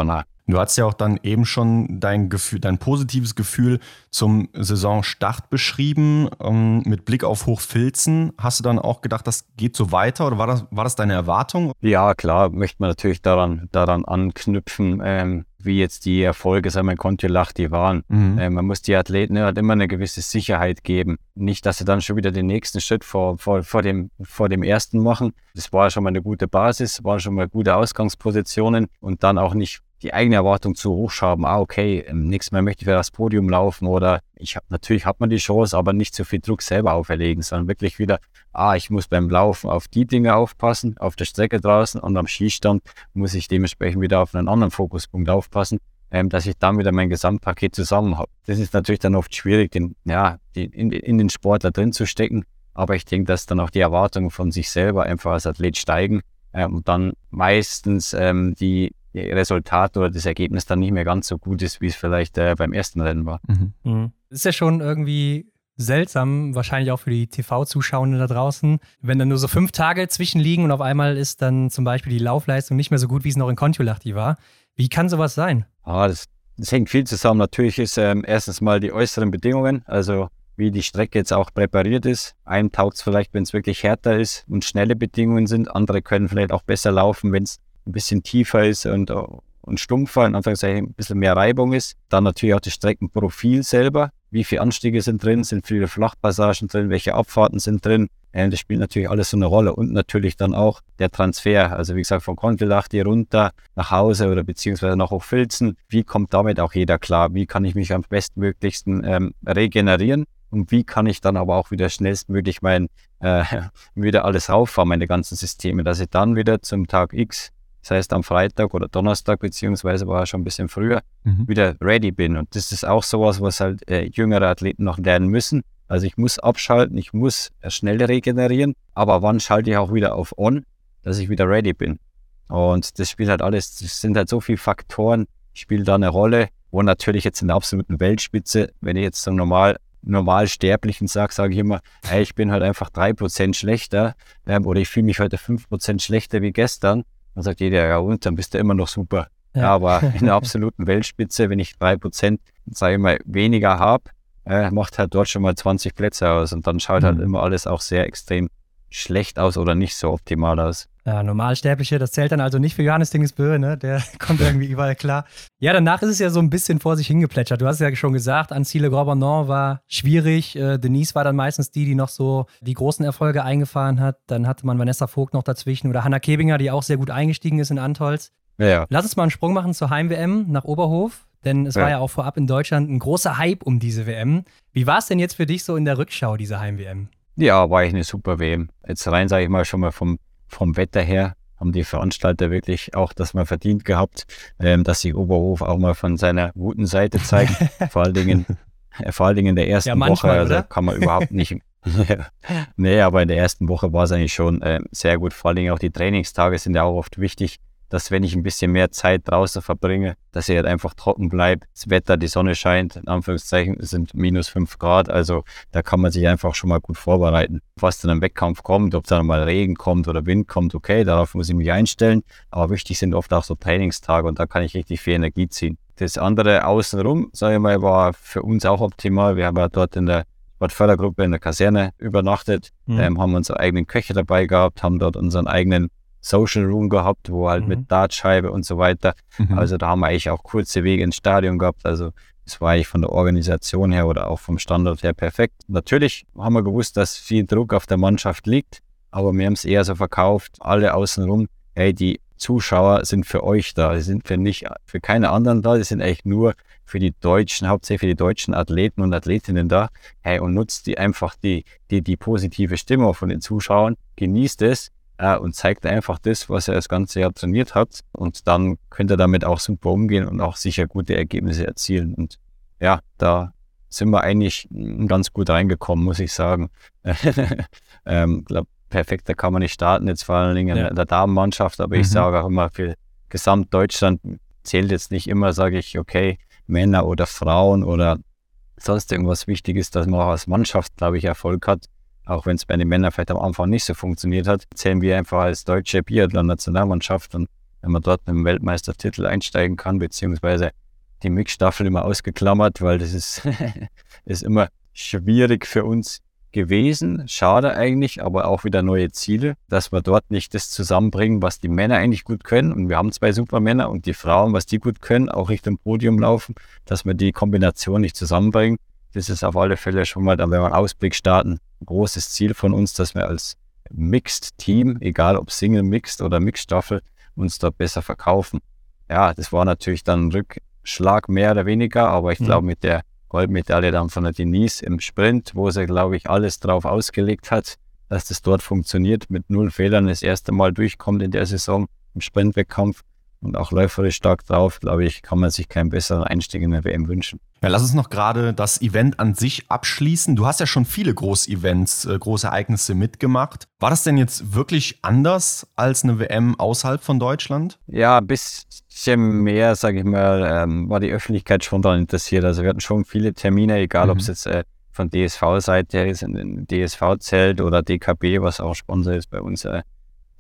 Du hast ja auch dann eben schon dein Gefühl, dein positives Gefühl zum Saisonstart beschrieben. Ähm, mit Blick auf Hochfilzen, hast du dann auch gedacht, das geht so weiter oder war das, war das deine Erwartung? Ja, klar, möchte man natürlich daran, daran anknüpfen. Ähm, wie jetzt die Erfolge, sagen wir, Kontiolach, die waren. Mhm. Äh, man muss die Athleten halt immer eine gewisse Sicherheit geben. Nicht, dass sie dann schon wieder den nächsten Schritt vor, vor, vor, dem, vor dem ersten machen. Das war schon mal eine gute Basis, waren schon mal gute Ausgangspositionen und dann auch nicht die eigene Erwartung zu hoch schrauben. Ah, okay, ähm, nächstes Mal möchte ich für das Podium laufen oder ich habe natürlich hat man die Chance, aber nicht so viel Druck selber auferlegen, sondern wirklich wieder, ah, ich muss beim Laufen auf die Dinge aufpassen, auf der Strecke draußen und am Schießstand muss ich dementsprechend wieder auf einen anderen Fokuspunkt aufpassen, ähm, dass ich dann wieder mein Gesamtpaket zusammen habe. Das ist natürlich dann oft schwierig, den, ja, die, in, in den Sportler drin zu stecken, aber ich denke, dass dann auch die Erwartungen von sich selber einfach als Athlet steigen ähm, und dann meistens ähm, die Resultat oder das Ergebnis dann nicht mehr ganz so gut ist, wie es vielleicht äh, beim ersten Rennen war. Mhm. Mhm. ist ja schon irgendwie seltsam, wahrscheinlich auch für die TV-Zuschauenden da draußen, wenn dann nur so fünf Tage zwischenliegen und auf einmal ist dann zum Beispiel die Laufleistung nicht mehr so gut, wie es noch in Kontiolahti war. Wie kann sowas sein? Ah, das, das hängt viel zusammen. Natürlich ist ähm, erstens mal die äußeren Bedingungen, also wie die Strecke jetzt auch präpariert ist. Einem taugt es vielleicht, wenn es wirklich härter ist und schnelle Bedingungen sind. Andere können vielleicht auch besser laufen, wenn es ein bisschen tiefer ist und, und stumpfer, in Anführungszeichen ein bisschen mehr Reibung ist. Dann natürlich auch das Streckenprofil selber. Wie viele Anstiege sind drin? Sind viele Flachpassagen drin? Welche Abfahrten sind drin? Das spielt natürlich alles so eine Rolle. Und natürlich dann auch der Transfer. Also wie gesagt, von Kontelachti runter nach Hause oder beziehungsweise nach Hochfilzen. Wie kommt damit auch jeder klar? Wie kann ich mich am bestmöglichsten ähm, regenerieren? Und wie kann ich dann aber auch wieder schnellstmöglich mein, äh, wieder alles rauffahren, meine ganzen Systeme, dass ich dann wieder zum Tag X das heißt am Freitag oder Donnerstag, beziehungsweise war schon ein bisschen früher, mhm. wieder ready bin. Und das ist auch sowas, was halt äh, jüngere Athleten noch lernen müssen. Also ich muss abschalten, ich muss äh, schnell regenerieren, aber wann schalte ich auch wieder auf On, dass ich wieder ready bin? Und das spielt halt alles, das sind halt so viele Faktoren, spielen da eine Rolle, wo natürlich jetzt in der absoluten Weltspitze, wenn ich jetzt so normal Normalsterblichen sage, sage ich immer, hey, ich bin halt einfach drei Prozent schlechter ähm, oder ich fühle mich heute fünf Prozent schlechter wie gestern dann sagt jeder, ja und, dann bist du immer noch super. Ja. aber in der absoluten Weltspitze, wenn ich drei Prozent, sage ich mal, weniger habe, äh, macht halt dort schon mal 20 Plätze aus und dann schaut halt mhm. halt immer alles auch sehr extrem schlecht aus oder nicht so optimal aus. Ja, Normalsterbliche, das zählt dann also nicht für Johannes Dingesbö, ne? Der kommt irgendwie überall klar. Ja, danach ist es ja so ein bisschen vor sich hingeplätschert. Du hast es ja schon gesagt, Ancile Gorbanon war schwierig. Äh, Denise war dann meistens die, die noch so die großen Erfolge eingefahren hat. Dann hatte man Vanessa Vogt noch dazwischen oder Hanna Kebinger, die auch sehr gut eingestiegen ist in Antolz. Ja, ja. Lass uns mal einen Sprung machen zur Heim-WM nach Oberhof. Denn es war ja auch vorab in Deutschland ein großer Hype um diese WM. Wie war es denn jetzt für dich so in der Rückschau, diese Heim-WM? Ja, war eigentlich eine super WM. Jetzt rein, sage ich mal, schon mal vom, vom Wetter her haben die Veranstalter wirklich auch das mal verdient gehabt, ähm, dass sich Oberhof auch mal von seiner guten Seite zeigt. vor allen Dingen, äh, vor allen Dingen in der ersten ja, manchmal, Woche, also oder? kann man überhaupt nicht. nee, aber in der ersten Woche war es eigentlich schon äh, sehr gut. Vor allen Dingen auch die Trainingstage sind ja auch oft wichtig dass wenn ich ein bisschen mehr Zeit draußen verbringe, dass ich halt einfach trocken bleibe. Das Wetter, die Sonne scheint, in Anführungszeichen, sind minus fünf Grad. Also da kann man sich einfach schon mal gut vorbereiten. Was dann im Wettkampf kommt, ob dann mal Regen kommt oder Wind kommt, okay, darauf muss ich mich einstellen. Aber wichtig sind oft auch so Trainingstage und da kann ich richtig viel Energie ziehen. Das andere außenrum, sage ich mal, war für uns auch optimal. Wir haben ja dort in der Sportfördergruppe in der Kaserne übernachtet, mhm. ähm, haben unsere eigenen Köche dabei gehabt, haben dort unseren eigenen Social Room gehabt, wo halt mhm. mit Dartscheibe und so weiter. Mhm. Also da haben wir eigentlich auch kurze Wege ins Stadion gehabt. Also das war eigentlich von der Organisation her oder auch vom Standort her perfekt. Natürlich haben wir gewusst, dass viel Druck auf der Mannschaft liegt, aber wir haben es eher so verkauft, alle außenrum, hey, die Zuschauer sind für euch da, die sind für nicht, für keine anderen da, die sind eigentlich nur für die deutschen, hauptsächlich für die deutschen Athleten und Athletinnen da. Hey, und nutzt die einfach die, die, die positive Stimmung von den Zuschauern, genießt es äh, und zeigt einfach das, was er das ganze Jahr trainiert hat. Und dann könnte er damit auch super umgehen und auch sicher gute Ergebnisse erzielen. Und ja, da sind wir eigentlich ganz gut reingekommen, muss ich sagen. ähm, glaub, perfekter kann man nicht starten, jetzt vor allen Dingen ja. in der Damenmannschaft, aber mhm. ich sage auch immer, für Gesamtdeutschland zählt jetzt nicht immer, sage ich, okay, Männer oder Frauen oder sonst irgendwas Wichtiges, dass man auch als Mannschaft, glaube ich, Erfolg hat auch wenn es bei den Männern vielleicht am Anfang nicht so funktioniert hat, zählen wir einfach als deutsche Biathlon-Nationalmannschaft und wenn man dort mit dem Weltmeistertitel einsteigen kann, beziehungsweise die Mixstaffel immer ausgeklammert, weil das ist, ist immer schwierig für uns gewesen. Schade eigentlich, aber auch wieder neue Ziele, dass wir dort nicht das zusammenbringen, was die Männer eigentlich gut können. Und wir haben zwei Supermänner und die Frauen, was die gut können, auch Richtung Podium laufen, dass wir die Kombination nicht zusammenbringen. Das ist auf alle Fälle schon mal, dann wenn wir einen Ausblick starten, ein großes Ziel von uns, dass wir als Mixed-Team, egal ob Single, Mixed oder Mixed-Staffel, uns dort besser verkaufen. Ja, das war natürlich dann ein Rückschlag mehr oder weniger, aber ich mhm. glaube mit der Goldmedaille dann von der Denise im Sprint, wo sie, glaube ich, alles drauf ausgelegt hat, dass das dort funktioniert, mit null Fehlern das erste Mal durchkommt in der Saison im Sprintwettkampf und auch läuferisch stark drauf, glaube ich, kann man sich keinen besseren Einstieg in der WM wünschen. Ja, lass uns noch gerade das Event an sich abschließen. Du hast ja schon viele Groß-Events, äh, große Ereignisse mitgemacht. War das denn jetzt wirklich anders als eine WM außerhalb von Deutschland? Ja, ein bisschen mehr, sage ich mal, ähm, war die Öffentlichkeit schon daran interessiert. Also wir hatten schon viele Termine, egal mhm. ob es jetzt äh, von DSV-Seite ist, in DSV-Zelt oder DKB, was auch Sponsor ist bei uns äh,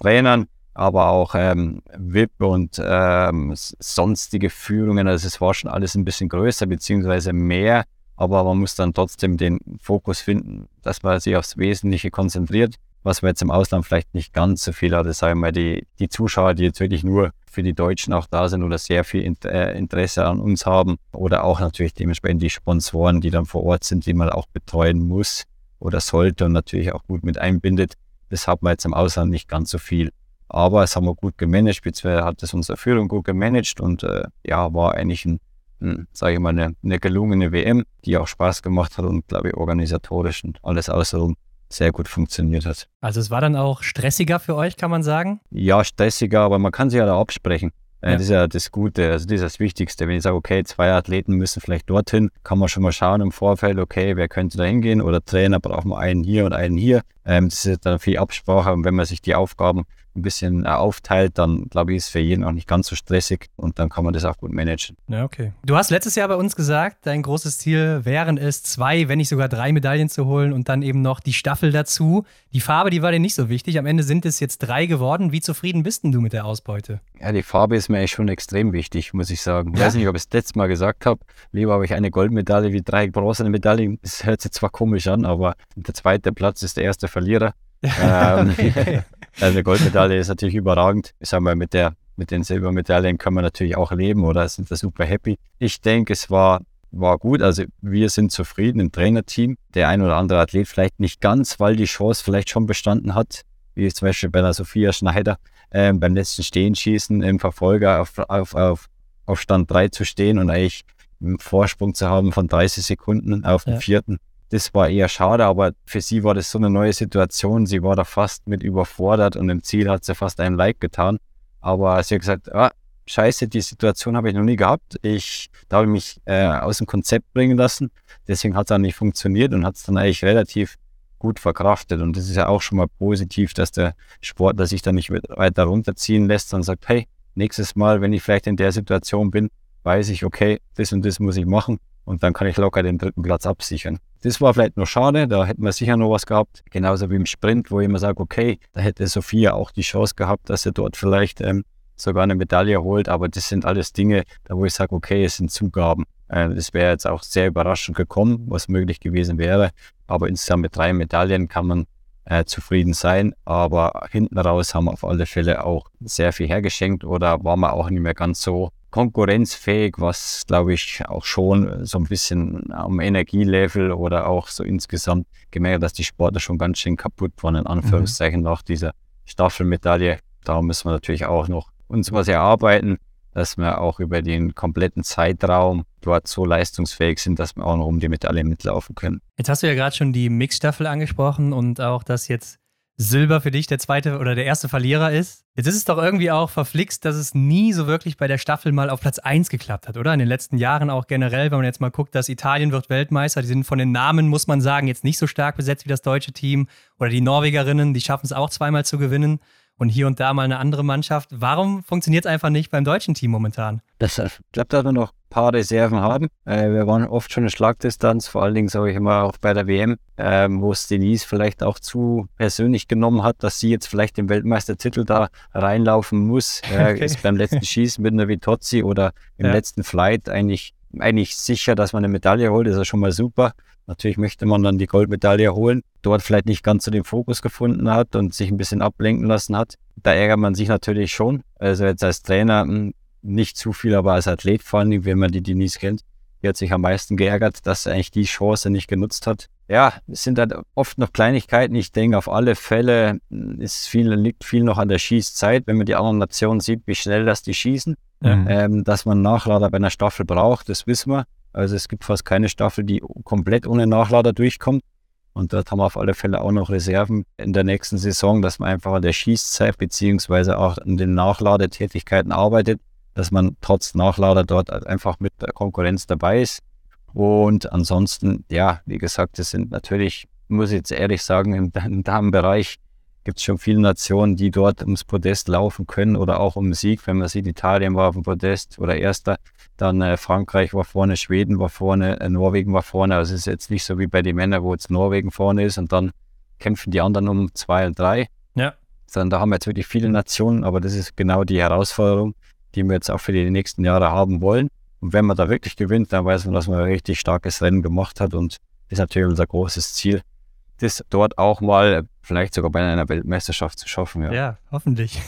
Trainern aber auch ähm, VIP und ähm, sonstige Führungen. Also es war schon alles ein bisschen größer beziehungsweise mehr, aber man muss dann trotzdem den Fokus finden, dass man sich aufs Wesentliche konzentriert, was man jetzt im Ausland vielleicht nicht ganz so viel hat. Das sagen wir die, die Zuschauer, die jetzt wirklich nur für die Deutschen auch da sind oder sehr viel äh, Interesse an uns haben oder auch natürlich dementsprechend die Sponsoren, die dann vor Ort sind, die man auch betreuen muss oder sollte und natürlich auch gut mit einbindet. Das hat man jetzt im Ausland nicht ganz so viel. Aber es haben wir gut gemanagt, beziehungsweise hat es unsere Führung gut gemanagt und äh, ja, war eigentlich ein, ein sage ich mal, eine, eine, gelungene WM, die auch Spaß gemacht hat und glaube ich organisatorisch und alles außenrum sehr gut funktioniert hat. Also es war dann auch stressiger für euch, kann man sagen? Ja, stressiger, aber man kann sich ja da absprechen. Äh, ja. Das ist ja das Gute, also das ist das Wichtigste. Wenn ich sage, okay, zwei Athleten müssen vielleicht dorthin, kann man schon mal schauen im Vorfeld, okay, wer könnte da hingehen oder Trainer brauchen wir einen hier und einen hier. Ähm, das ist dann viel Absprache und wenn man sich die Aufgaben ein bisschen äh, aufteilt, dann glaube ich, ist für jeden auch nicht ganz so stressig und dann kann man das auch gut managen. Ja, okay. Du hast letztes Jahr bei uns gesagt, dein großes Ziel wären es, zwei, wenn nicht sogar drei Medaillen zu holen und dann eben noch die Staffel dazu. Die Farbe, die war dir nicht so wichtig. Am Ende sind es jetzt drei geworden. Wie zufrieden bist denn du mit der Ausbeute? Ja, die Farbe ist mir eigentlich schon extrem wichtig, muss ich sagen. Ich weiß nicht, ob ich es letztes Mal gesagt habe. Lieber habe ich eine Goldmedaille wie drei bronzene Medaillen. Das hört sich zwar komisch an, aber der zweite Platz ist der erste Verlierer. ähm, eine Goldmedaille ist natürlich überragend. Ich sage mal, mit, der, mit den Silbermedaillen können wir natürlich auch leben oder sind da super happy. Ich denke, es war, war gut. Also wir sind zufrieden im Trainerteam. Der ein oder andere Athlet vielleicht nicht ganz, weil die Chance vielleicht schon bestanden hat, wie zum Beispiel bei der Sophia Schneider äh, beim letzten Stehenschießen im Verfolger auf, auf, auf, auf Stand 3 zu stehen und eigentlich einen Vorsprung zu haben von 30 Sekunden auf den ja. vierten. Das war eher schade, aber für sie war das so eine neue Situation. Sie war da fast mit überfordert und im Ziel hat sie fast einen Like getan. Aber sie hat gesagt, ah, scheiße, die Situation habe ich noch nie gehabt. Ich, habe ich mich äh, aus dem Konzept bringen lassen. Deswegen hat es dann nicht funktioniert und hat es dann eigentlich relativ gut verkraftet. Und das ist ja auch schon mal positiv, dass der Sportler sich dann nicht weiter runterziehen lässt, sondern sagt, hey, nächstes Mal, wenn ich vielleicht in der Situation bin, weiß ich, okay, das und das muss ich machen und dann kann ich locker den dritten Platz absichern. Das war vielleicht noch schade, da hätten wir sicher noch was gehabt. Genauso wie im Sprint, wo ich immer sage, okay, da hätte Sophia auch die Chance gehabt, dass sie dort vielleicht ähm, sogar eine Medaille holt. Aber das sind alles Dinge, da wo ich sage, okay, es sind Zugaben. Äh, das wäre jetzt auch sehr überraschend gekommen, was möglich gewesen wäre. Aber insgesamt mit drei Medaillen kann man äh, zufrieden sein. Aber hinten raus haben wir auf alle Fälle auch sehr viel hergeschenkt oder waren wir auch nicht mehr ganz so konkurrenzfähig, was glaube ich auch schon so ein bisschen am Energielevel oder auch so insgesamt gemerkt, dass die Sportler schon ganz schön kaputt waren, in Anführungszeichen, mhm. nach dieser Staffelmedaille. Da müssen wir natürlich auch noch uns was erarbeiten, dass wir auch über den kompletten Zeitraum dort so leistungsfähig sind, dass wir auch noch um die Medaille mitlaufen können. Jetzt hast du ja gerade schon die Mixstaffel angesprochen und auch, dass jetzt Silber für dich der zweite oder der erste Verlierer ist. Jetzt ist es doch irgendwie auch verflixt, dass es nie so wirklich bei der Staffel mal auf Platz 1 geklappt hat, oder? In den letzten Jahren auch generell, wenn man jetzt mal guckt, dass Italien wird Weltmeister, die sind von den Namen, muss man sagen, jetzt nicht so stark besetzt wie das deutsche Team. Oder die Norwegerinnen, die schaffen es auch zweimal zu gewinnen und hier und da mal eine andere Mannschaft. Warum funktioniert es einfach nicht beim deutschen Team momentan? Das, ich glaube, dass wir noch ein paar Reserven haben. Äh, wir waren oft schon in Schlagdistanz, vor allen Dingen sage ich immer auch bei der WM, äh, wo es Denise vielleicht auch zu persönlich genommen hat, dass sie jetzt vielleicht den Weltmeistertitel da reinlaufen muss. Äh, okay. Ist beim letzten Schießen mit einer Vitozzi oder im ja. letzten Flight eigentlich, eigentlich sicher, dass man eine Medaille holt. Ist ja schon mal super. Natürlich möchte man dann die Goldmedaille holen, dort vielleicht nicht ganz so den Fokus gefunden hat und sich ein bisschen ablenken lassen hat. Da ärgert man sich natürlich schon. Also jetzt als Trainer hm, nicht zu viel, aber als Athlet vor allem, wenn man die Denise kennt, die hat sich am meisten geärgert, dass er eigentlich die Chance nicht genutzt hat. Ja, es sind halt oft noch Kleinigkeiten. Ich denke, auf alle Fälle hm, ist viel, liegt viel noch an der Schießzeit. Wenn man die anderen Nationen sieht, wie schnell das die schießen, mhm. ähm, dass man Nachlader bei einer Staffel braucht, das wissen wir. Also es gibt fast keine Staffel, die komplett ohne Nachlader durchkommt. Und dort haben wir auf alle Fälle auch noch Reserven in der nächsten Saison, dass man einfach an der Schießzeit beziehungsweise auch an den Nachladetätigkeiten arbeitet, dass man trotz Nachlader dort einfach mit der Konkurrenz dabei ist. Und ansonsten, ja, wie gesagt, das sind natürlich, muss ich jetzt ehrlich sagen, im, im Damenbereich gibt es schon viele Nationen, die dort ums Podest laufen können oder auch um Sieg. Wenn man sieht, Italien war auf dem Podest oder Erster, dann äh, Frankreich war vorne, Schweden war vorne, äh, Norwegen war vorne. Also es ist jetzt nicht so wie bei den Männern, wo jetzt Norwegen vorne ist und dann kämpfen die anderen um zwei und drei. Ja. Sondern da haben wir jetzt wirklich viele Nationen, aber das ist genau die Herausforderung, die wir jetzt auch für die nächsten Jahre haben wollen. Und wenn man da wirklich gewinnt, dann weiß man, dass man ein richtig starkes Rennen gemacht hat und das ist natürlich unser großes Ziel, das dort auch mal vielleicht sogar bei einer Weltmeisterschaft zu schaffen. Ja, ja hoffentlich.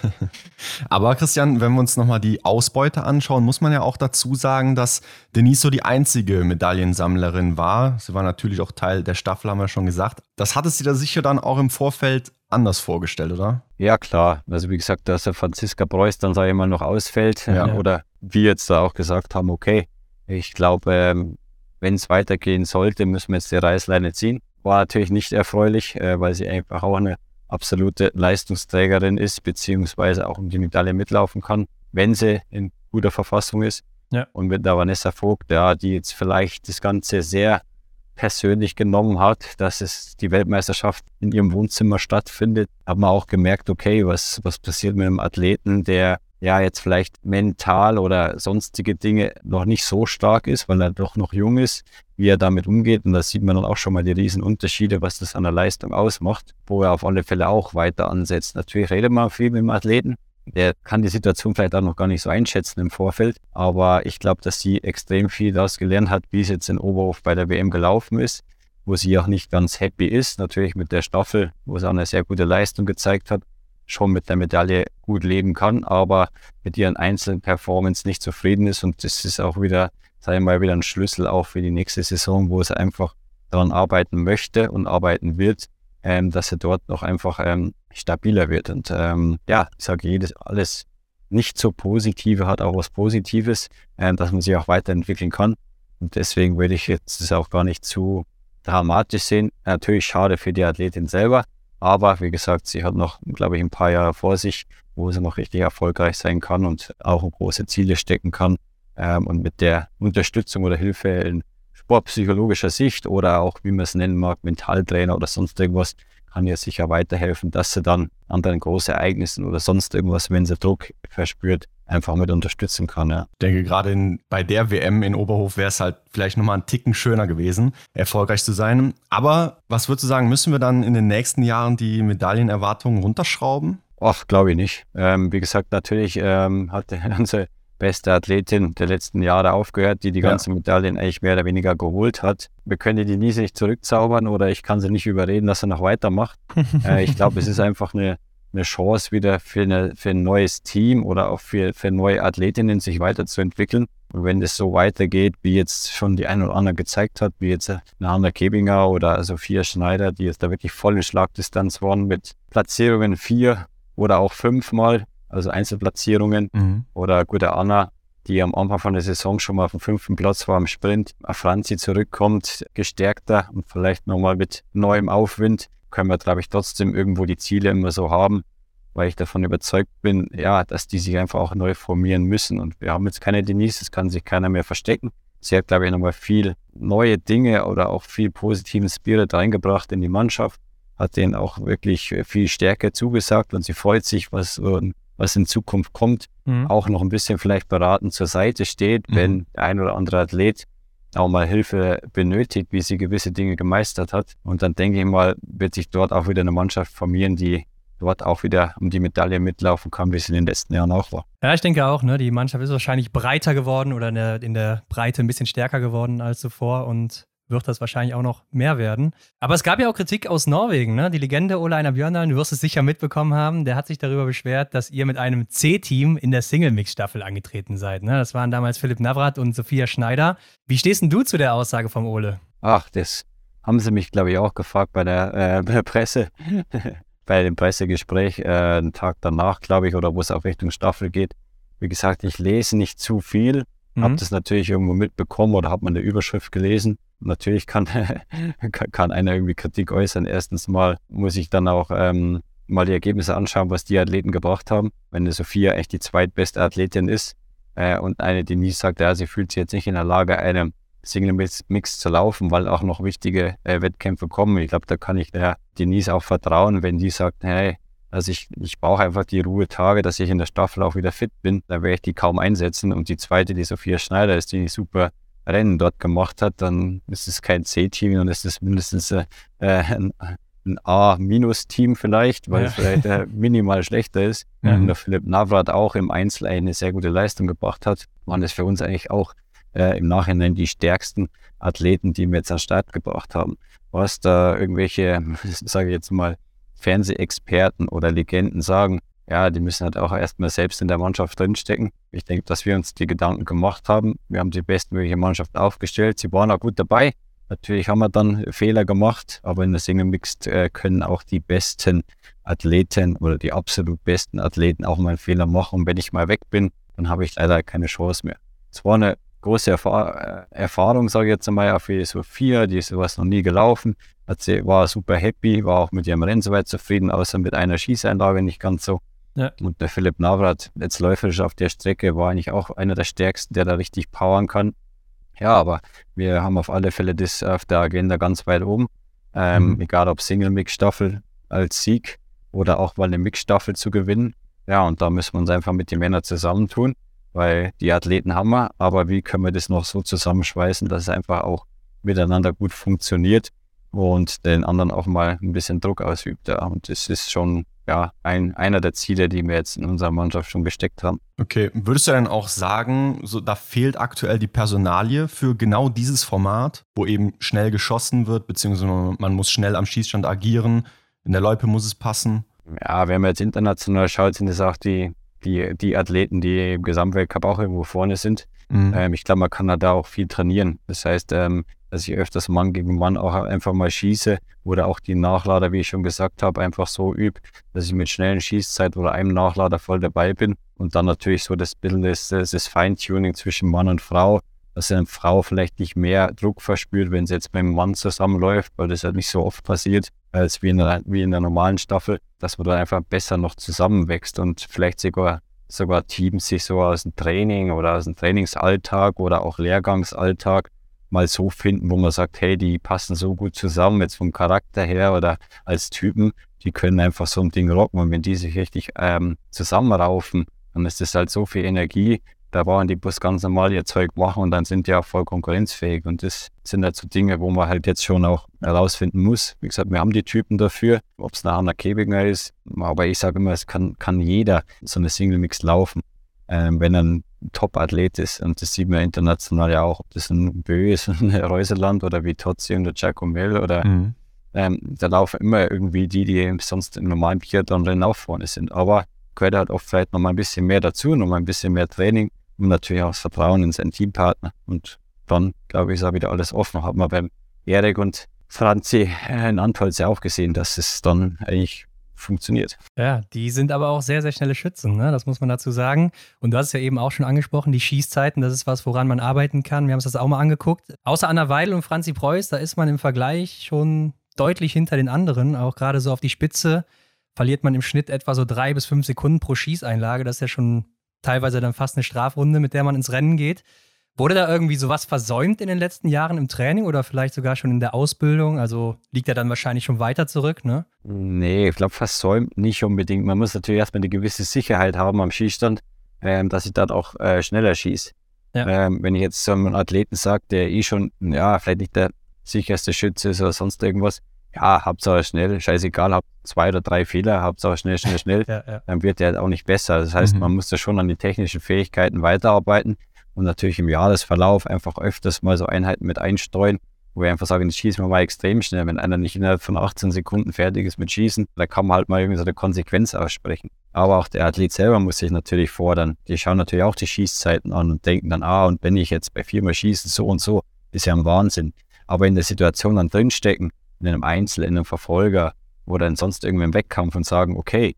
Aber Christian, wenn wir uns nochmal die Ausbeute anschauen, muss man ja auch dazu sagen, dass Denise so die einzige Medaillensammlerin war. Sie war natürlich auch Teil der Staffel, haben wir schon gesagt. Das hattest du da sicher dann auch im Vorfeld anders vorgestellt, oder? Ja, klar. Also wie gesagt, dass der Franziska Preuß dann, sage ich mal, noch ausfällt. Ja. Oder wir jetzt da auch gesagt haben, okay, ich glaube, ähm, wenn es weitergehen sollte, müssen wir jetzt die Reißleine ziehen. War natürlich nicht erfreulich, äh, weil sie einfach auch eine absolute Leistungsträgerin ist, beziehungsweise auch um die Medaille mitlaufen kann, wenn sie in guter Verfassung ist. Ja. Und mit der Vanessa Vogt, ja, die jetzt vielleicht das Ganze sehr persönlich genommen hat, dass es die Weltmeisterschaft in ihrem Wohnzimmer stattfindet, haben wir auch gemerkt, okay, was, was passiert mit einem Athleten, der ja jetzt vielleicht mental oder sonstige Dinge noch nicht so stark ist, weil er doch noch jung ist, wie er damit umgeht. Und da sieht man dann auch schon mal die riesen Unterschiede, was das an der Leistung ausmacht, wo er auf alle Fälle auch weiter ansetzt. Natürlich redet man viel mit dem Athleten. Der kann die Situation vielleicht auch noch gar nicht so einschätzen im Vorfeld. Aber ich glaube, dass sie extrem viel daraus gelernt hat, wie es jetzt in Oberhof bei der WM gelaufen ist, wo sie auch nicht ganz happy ist, natürlich mit der Staffel, wo sie auch eine sehr gute Leistung gezeigt hat, schon mit der Medaille gut leben kann, aber mit ihren einzelnen Performance nicht zufrieden ist und das ist auch wieder, wir mal, wieder ein Schlüssel auch für die nächste Saison, wo sie einfach daran arbeiten möchte und arbeiten wird, ähm, dass er dort noch einfach ähm, stabiler wird. Und ähm, ja, ich sage, jedes, alles nicht so Positive hat auch was Positives, äh, dass man sich auch weiterentwickeln kann. Und deswegen würde ich jetzt das auch gar nicht zu dramatisch sehen. Natürlich schade für die Athletin selber, aber wie gesagt, sie hat noch, glaube ich, ein paar Jahre vor sich, wo sie noch richtig erfolgreich sein kann und auch große Ziele stecken kann. Ähm, und mit der Unterstützung oder Hilfe in sportpsychologischer Sicht oder auch, wie man es nennen mag, Mentaltrainer oder sonst irgendwas, kann ihr sicher weiterhelfen, dass sie dann an den Großereignissen oder sonst irgendwas, wenn sie Druck verspürt, einfach mit unterstützen kann. Ja. Ich denke, gerade in, bei der WM in Oberhof wäre es halt vielleicht nochmal einen Ticken schöner gewesen, erfolgreich zu sein. Aber was würdest du sagen, müssen wir dann in den nächsten Jahren die Medaillenerwartungen runterschrauben? Ach, glaube ich nicht. Ähm, wie gesagt, natürlich ähm, hat der ganze beste Athletin der letzten Jahre aufgehört, die die ganzen ja. Medaillen eigentlich mehr oder weniger geholt hat. Wir können die Denise nicht zurückzaubern oder ich kann sie nicht überreden, dass sie noch weitermacht. äh, ich glaube, es ist einfach eine, eine Chance wieder für, eine, für ein neues Team oder auch für, für neue Athletinnen, sich weiterzuentwickeln. Und wenn es so weitergeht, wie jetzt schon die eine oder andere gezeigt hat, wie jetzt eine Hanna Kebinger oder Sophia Schneider, die jetzt da wirklich voll in Schlagdistanz waren mit Platzierungen vier oder auch fünfmal, also Einzelplatzierungen. Mhm. Oder gute Anna, die am Anfang von der Saison schon mal auf dem fünften Platz war im Sprint. Franzi zurückkommt, gestärkter und vielleicht nochmal mit neuem Aufwind, können wir, glaube ich, trotzdem irgendwo die Ziele immer so haben, weil ich davon überzeugt bin, ja, dass die sich einfach auch neu formieren müssen. Und wir haben jetzt keine Denise, es kann sich keiner mehr verstecken. Sie hat, glaube ich, nochmal viel neue Dinge oder auch viel positiven Spirit reingebracht in die Mannschaft, hat denen auch wirklich viel Stärke zugesagt und sie freut sich, was was in Zukunft kommt, mhm. auch noch ein bisschen vielleicht beratend zur Seite steht, mhm. wenn der ein oder andere Athlet auch mal Hilfe benötigt, wie sie gewisse Dinge gemeistert hat. Und dann denke ich mal, wird sich dort auch wieder eine Mannschaft formieren, die dort auch wieder um die Medaille mitlaufen kann, wie es in den letzten Jahren auch war. Ja, ich denke auch, ne? die Mannschaft ist wahrscheinlich breiter geworden oder in der, in der Breite ein bisschen stärker geworden als zuvor und wird das wahrscheinlich auch noch mehr werden. Aber es gab ja auch Kritik aus Norwegen. Ne? Die Legende Ole Einar Björndalen, du wirst es sicher mitbekommen haben, der hat sich darüber beschwert, dass ihr mit einem C-Team in der Single-Mix-Staffel angetreten seid. Ne? Das waren damals Philipp Navrat und Sophia Schneider. Wie stehst denn du zu der Aussage vom Ole? Ach, das haben sie mich, glaube ich, auch gefragt bei der, äh, bei der Presse. bei dem Pressegespräch, äh, einen Tag danach, glaube ich, oder wo es auch Richtung Staffel geht. Wie gesagt, ich lese nicht zu viel, mhm. habe das natürlich irgendwo mitbekommen oder habe mal eine Überschrift gelesen natürlich kann, kann einer irgendwie Kritik äußern. Erstens mal muss ich dann auch ähm, mal die Ergebnisse anschauen, was die Athleten gebracht haben. Wenn eine Sophia echt die zweitbeste Athletin ist äh, und eine Denise sagt, ja, sie fühlt sich jetzt nicht in der Lage, einem Single-Mix zu laufen, weil auch noch wichtige äh, Wettkämpfe kommen. Ich glaube, da kann ich der Denise auch vertrauen, wenn die sagt, hey, also ich, ich brauche einfach die Ruhetage, dass ich in der Staffel auch wieder fit bin. Da werde ich die kaum einsetzen. Und die zweite, die Sophia Schneider ist, die super Rennen dort gemacht hat, dann ist es kein C-Team, dann ist es mindestens äh, ein, ein A-Team vielleicht, weil ja. es vielleicht äh, minimal schlechter ist. Mhm. Und der Philipp Navrat auch im Einzel eine sehr gute Leistung gebracht hat, waren es für uns eigentlich auch äh, im Nachhinein die stärksten Athleten, die wir jetzt an Start gebracht haben. Was da irgendwelche, sage ich jetzt mal, Fernsehexperten oder Legenden sagen, ja, die müssen halt auch erstmal selbst in der Mannschaft drinstecken. Ich denke, dass wir uns die Gedanken gemacht haben. Wir haben die bestmögliche Mannschaft aufgestellt. Sie waren auch gut dabei. Natürlich haben wir dann Fehler gemacht, aber in der Single Mixed äh, können auch die besten Athleten oder die absolut besten Athleten auch mal einen Fehler machen. Und wenn ich mal weg bin, dann habe ich leider keine Chance mehr. Es war eine große Erfahr äh, Erfahrung, sage ich jetzt einmal, auch für Sophia, die ist sowas noch nie gelaufen. Hat sie, war super happy, war auch mit ihrem Rennen soweit zufrieden, außer mit einer Schießeinlage nicht ganz so. Ja. Und der Philipp Navrat, jetzt läuferisch auf der Strecke, war eigentlich auch einer der stärksten, der da richtig powern kann. Ja, aber wir haben auf alle Fälle das auf der Agenda ganz weit oben. Ähm, mhm. Egal ob Single-Mix-Staffel als Sieg oder auch mal eine Mix-Staffel zu gewinnen. Ja, und da müssen wir uns einfach mit den Männern zusammentun, weil die Athleten haben wir, aber wie können wir das noch so zusammenschweißen, dass es einfach auch miteinander gut funktioniert und den anderen auch mal ein bisschen Druck ausübt. Ja. Und das ist schon ja, ein, einer der Ziele, die wir jetzt in unserer Mannschaft schon gesteckt haben. Okay, würdest du dann auch sagen, so, da fehlt aktuell die Personalie für genau dieses Format, wo eben schnell geschossen wird, beziehungsweise man muss schnell am Schießstand agieren, in der Loipe muss es passen? Ja, wenn man jetzt international schaut, sind es auch die, die, die Athleten, die im Gesamtweltcup auch irgendwo vorne sind. Mhm. Ähm, ich glaube, man kann da auch viel trainieren. Das heißt, ähm, dass ich öfters Mann gegen Mann auch einfach mal schieße oder auch die Nachlader, wie ich schon gesagt habe, einfach so übe, dass ich mit schnellen Schießzeit oder einem Nachlader voll dabei bin und dann natürlich so das bisschen das, das Feintuning zwischen Mann und Frau, dass eine Frau vielleicht nicht mehr Druck verspürt, wenn sie jetzt mit dem Mann zusammenläuft, weil das ja nicht so oft passiert, als wie in, der, wie in der normalen Staffel, dass man da einfach besser noch zusammenwächst und vielleicht sogar sogar Teams sich so aus dem Training oder aus dem Trainingsalltag oder auch Lehrgangsalltag mal so finden, wo man sagt, hey, die passen so gut zusammen, jetzt vom Charakter her oder als Typen, die können einfach so ein Ding rocken. Und wenn die sich richtig ähm, zusammenraufen, dann ist das halt so viel Energie, da brauchen die bloß ganz normal ihr Zeug machen und dann sind die auch voll konkurrenzfähig. Und das sind halt so Dinge, wo man halt jetzt schon auch herausfinden muss. Wie gesagt, wir haben die Typen dafür, ob es nach einer Kebinger ist. Aber ich sage immer, es kann, kann jeder so eine Single Mix laufen ähm, wenn er ein Top-Athlet ist. Und das sieht man international ja auch, ob das ein Bö ist, ein Reuseland oder wie Tozzi und der Giacomel oder mhm. ähm, da laufen immer irgendwie die, die sonst im normalen Biathlon-Rennen auch vorne sind. Aber gehört halt oft vielleicht noch mal ein bisschen mehr dazu, noch mal ein bisschen mehr Training und natürlich auch das Vertrauen in seinen Teampartner. Und dann, glaube ich, ist auch wieder alles offen. Hat man beim Erik und Franzi in Antolz ja auch gesehen, dass es dann eigentlich funktioniert. Ja, die sind aber auch sehr, sehr schnelle Schützen, ne? das muss man dazu sagen. Und du hast es ja eben auch schon angesprochen, die Schießzeiten, das ist was, woran man arbeiten kann. Wir haben uns das auch mal angeguckt. Außer Anna Weidel und Franzi Preuß, da ist man im Vergleich schon deutlich hinter den anderen, auch gerade so auf die Spitze verliert man im Schnitt etwa so drei bis fünf Sekunden pro Schießeinlage. Das ist ja schon teilweise dann fast eine Strafrunde, mit der man ins Rennen geht. Wurde da irgendwie sowas versäumt in den letzten Jahren im Training oder vielleicht sogar schon in der Ausbildung? Also liegt er dann wahrscheinlich schon weiter zurück, ne? Nee, ich glaube versäumt nicht unbedingt. Man muss natürlich erstmal eine gewisse Sicherheit haben am Schießstand, ähm, dass ich dann auch äh, schneller schieße. Ja. Ähm, wenn ich jetzt so einem Athleten sage, der eh schon, ja, vielleicht nicht der sicherste Schütze ist oder sonst irgendwas, ja, Hauptsache schnell, scheißegal, hab zwei oder drei Fehler, Hauptsache schnell, schnell, schnell, ja, ja. dann wird der halt auch nicht besser. Das heißt, mhm. man muss da schon an die technischen Fähigkeiten weiterarbeiten und natürlich im Jahresverlauf einfach öfters mal so Einheiten mit einstreuen, wo wir einfach sagen, das schießen wir mal extrem schnell. Wenn einer nicht innerhalb von 18 Sekunden fertig ist mit Schießen, da kann man halt mal irgendwie so eine Konsequenz aussprechen. Aber auch der Athlet selber muss sich natürlich fordern. Die schauen natürlich auch die Schießzeiten an und denken dann, ah, und wenn ich jetzt bei viermal schießen, so und so, ist ja ein Wahnsinn. Aber in der Situation dann drinstecken, in einem Einzel, in einem Verfolger oder in sonst irgendwie im Wettkampf und sagen, okay,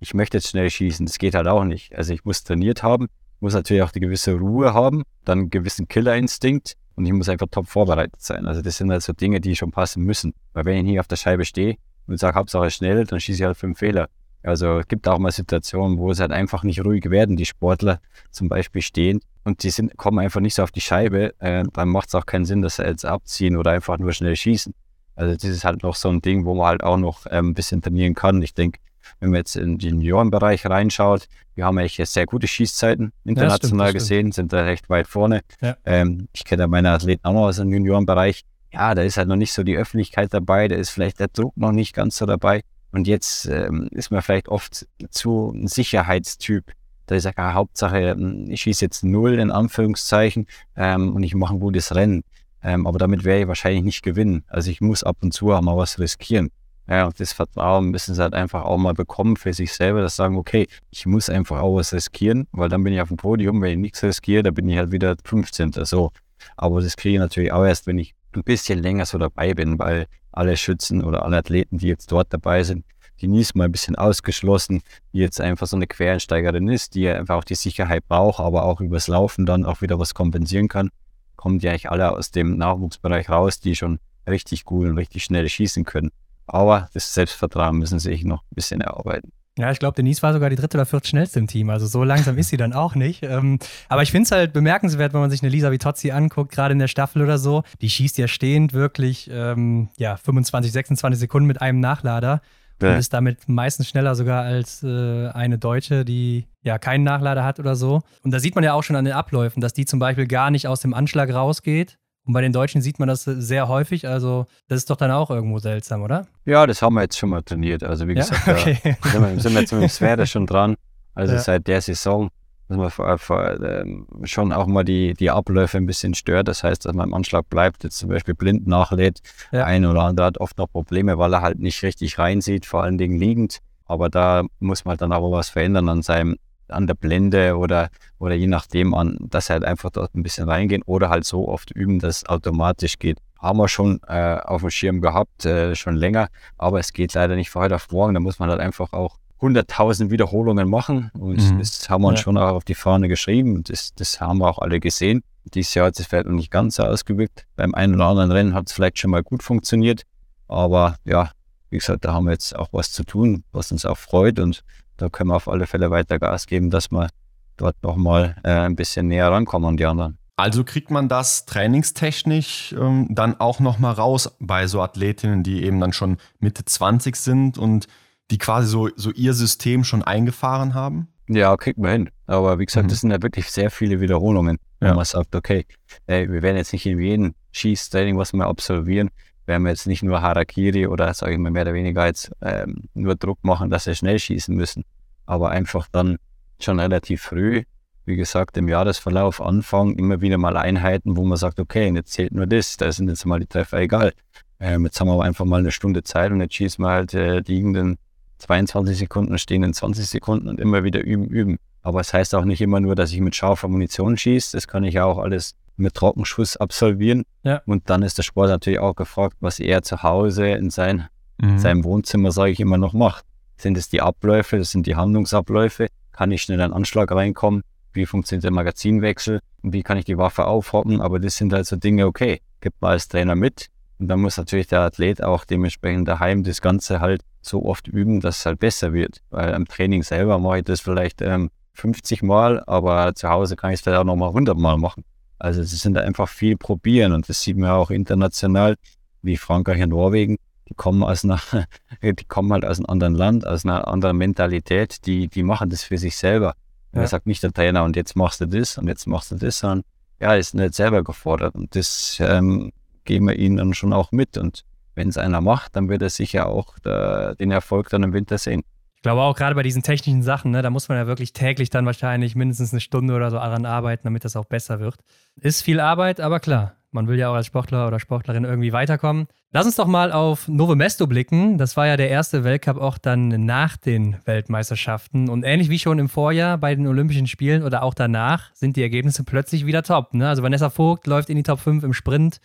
ich möchte jetzt schnell schießen, das geht halt auch nicht. Also ich muss trainiert haben, muss natürlich auch die gewisse Ruhe haben, dann einen gewissen Killerinstinkt und ich muss einfach top vorbereitet sein. Also das sind halt so Dinge, die schon passen müssen. Weil wenn ich hier auf der Scheibe stehe und sage, Hauptsache schnell, dann schieße ich halt fünf Fehler. Also es gibt auch mal Situationen, wo es halt einfach nicht ruhig werden, die Sportler zum Beispiel stehen und die sind, kommen einfach nicht so auf die Scheibe, äh, dann macht es auch keinen Sinn, dass sie jetzt abziehen oder einfach nur schnell schießen. Also das ist halt noch so ein Ding, wo man halt auch noch ähm, ein bisschen trainieren kann. Ich denke, wenn man jetzt in den Juniorenbereich reinschaut, wir haben eigentlich sehr gute Schießzeiten international ja, stimmt, gesehen, stimmt. sind da recht weit vorne. Ja. Ähm, ich kenne meine Athleten auch noch aus dem Juniorenbereich. Ja, da ist halt noch nicht so die Öffentlichkeit dabei, da ist vielleicht der Druck noch nicht ganz so dabei. Und jetzt ähm, ist man vielleicht oft zu ein Sicherheitstyp. Da ist ja ah, Hauptsache, ähm, ich schieße jetzt null in Anführungszeichen ähm, und ich mache ein gutes Rennen. Ähm, aber damit werde ich wahrscheinlich nicht gewinnen. Also ich muss ab und zu auch mal was riskieren. Ja, und das Vertrauen müssen sie halt einfach auch mal bekommen für sich selber, dass sagen, okay, ich muss einfach auch was riskieren, weil dann bin ich auf dem Podium, wenn ich nichts riskiere, dann bin ich halt wieder 15. So. Aber das kriege ich natürlich auch erst, wenn ich ein bisschen länger so dabei bin, weil alle Schützen oder alle Athleten, die jetzt dort dabei sind, die nie ist mal ein bisschen ausgeschlossen, die jetzt einfach so eine Quereinsteigerin ist, die einfach auch die Sicherheit braucht, aber auch übers Laufen dann auch wieder was kompensieren kann, kommen die eigentlich alle aus dem Nachwuchsbereich raus, die schon richtig gut und richtig schnell schießen können. Aber das Selbstvertrauen müssen sie sich noch ein bisschen erarbeiten. Ja, ich glaube, Denise war sogar die dritte oder vierte schnellste im Team. Also so langsam ist sie dann auch nicht. Ähm, aber ich finde es halt bemerkenswert, wenn man sich eine Lisa Vitozzi anguckt, gerade in der Staffel oder so. Die schießt ja stehend wirklich ähm, ja, 25, 26 Sekunden mit einem Nachlader. Ja. Und ist damit meistens schneller sogar als äh, eine Deutsche, die ja keinen Nachlader hat oder so. Und da sieht man ja auch schon an den Abläufen, dass die zum Beispiel gar nicht aus dem Anschlag rausgeht, Und bei den Deutschen sieht man das sehr häufig. Also, das ist doch dann auch irgendwo seltsam, oder? Ja, das haben wir jetzt schon mal trainiert. Also, wie gesagt, ja? okay. da sind wir, sind wir jetzt mit dem Sphäre schon dran. Also, ja. seit der Saison, dass man vor, vor, ähm, schon auch mal die, die Abläufe ein bisschen stört. Das heißt, dass man im Anschlag bleibt, jetzt zum Beispiel blind nachlädt. Ja. Ein oder andere hat oft noch Probleme, weil er halt nicht richtig reinsieht, vor allen Dingen liegend. Aber da muss man dann auch was verändern an seinem an der Blende oder, oder je nachdem an, dass halt einfach dort ein bisschen reingehen oder halt so oft üben, dass es automatisch geht. Haben wir schon äh, auf dem Schirm gehabt, äh, schon länger, aber es geht leider nicht von heute auf morgen. Da muss man halt einfach auch 100.000 Wiederholungen machen und mhm. das haben wir uns ja. schon auch auf die Fahne geschrieben und das, das haben wir auch alle gesehen. Dieses Jahr hat es vielleicht noch nicht ganz so ausgewirkt. Beim einen oder anderen Rennen hat es vielleicht schon mal gut funktioniert, aber ja, wie gesagt, da haben wir jetzt auch was zu tun, was uns auch freut und da können wir auf alle Fälle weiter Gas geben, dass wir dort nochmal äh, ein bisschen näher rankommen an die anderen. Also kriegt man das trainingstechnisch ähm, dann auch nochmal raus bei so Athletinnen, die eben dann schon Mitte 20 sind und die quasi so, so ihr System schon eingefahren haben? Ja, kriegt man hin. Aber wie gesagt, mhm. das sind ja wirklich sehr viele Wiederholungen, wo ja. man sagt, okay, ey, wir werden jetzt nicht in jedem Schießtraining, was wir absolvieren, werden wir jetzt nicht nur Harakiri oder, sage ich mal, mehr oder weniger jetzt ähm, nur Druck machen, dass sie schnell schießen müssen, aber einfach dann schon relativ früh, wie gesagt, im Jahresverlauf anfangen, immer wieder mal Einheiten, wo man sagt, okay, jetzt zählt nur das, da sind jetzt mal die Treffer egal. Ähm, jetzt haben wir aber einfach mal eine Stunde Zeit und jetzt schießen wir halt äh, liegenden 22 Sekunden, stehenden 20 Sekunden und immer wieder üben, üben. Aber es das heißt auch nicht immer nur, dass ich mit scharfer Munition schieße. Das kann ich auch alles mit Trockenschuss absolvieren. Ja. Und dann ist der Sport natürlich auch gefragt, was er zu Hause in sein, mhm. seinem Wohnzimmer, sage ich immer, noch macht. Sind es die Abläufe, das sind die Handlungsabläufe? Kann ich schnell in einen Anschlag reinkommen? Wie funktioniert der Magazinwechsel? Und wie kann ich die Waffe aufhocken? Aber das sind halt so Dinge, okay, gibt man als Trainer mit. Und dann muss natürlich der Athlet auch dementsprechend daheim das Ganze halt so oft üben, dass es halt besser wird. Weil am Training selber mache ich das vielleicht ähm, 50 Mal, aber zu Hause kann ich es vielleicht auch nochmal 100 Mal machen. Also es sind einfach viel probieren und das sieht man auch international, wie Frankreich und Norwegen. Die kommen aus einer, die kommen halt aus einem anderen Land, aus einer anderen Mentalität, die, die machen das für sich selber. Ja. Er sagt nicht der Trainer, und jetzt machst du das und jetzt machst du das, sondern ja, ist nicht selber gefordert. Und das ähm, geben wir ihnen dann schon auch mit. Und wenn es einer macht, dann wird er sicher auch da, den Erfolg dann im Winter sehen. Ich glaube auch gerade bei diesen technischen Sachen, ne, da muss man ja wirklich täglich dann wahrscheinlich mindestens eine Stunde oder so daran arbeiten, damit das auch besser wird. Ist viel Arbeit, aber klar, man will ja auch als Sportler oder Sportlerin irgendwie weiterkommen. Lass uns doch mal auf Novo Mesto blicken. Das war ja der erste Weltcup auch dann nach den Weltmeisterschaften. Und ähnlich wie schon im Vorjahr bei den Olympischen Spielen oder auch danach sind die Ergebnisse plötzlich wieder top. Ne? Also Vanessa Vogt läuft in die Top 5 im Sprint.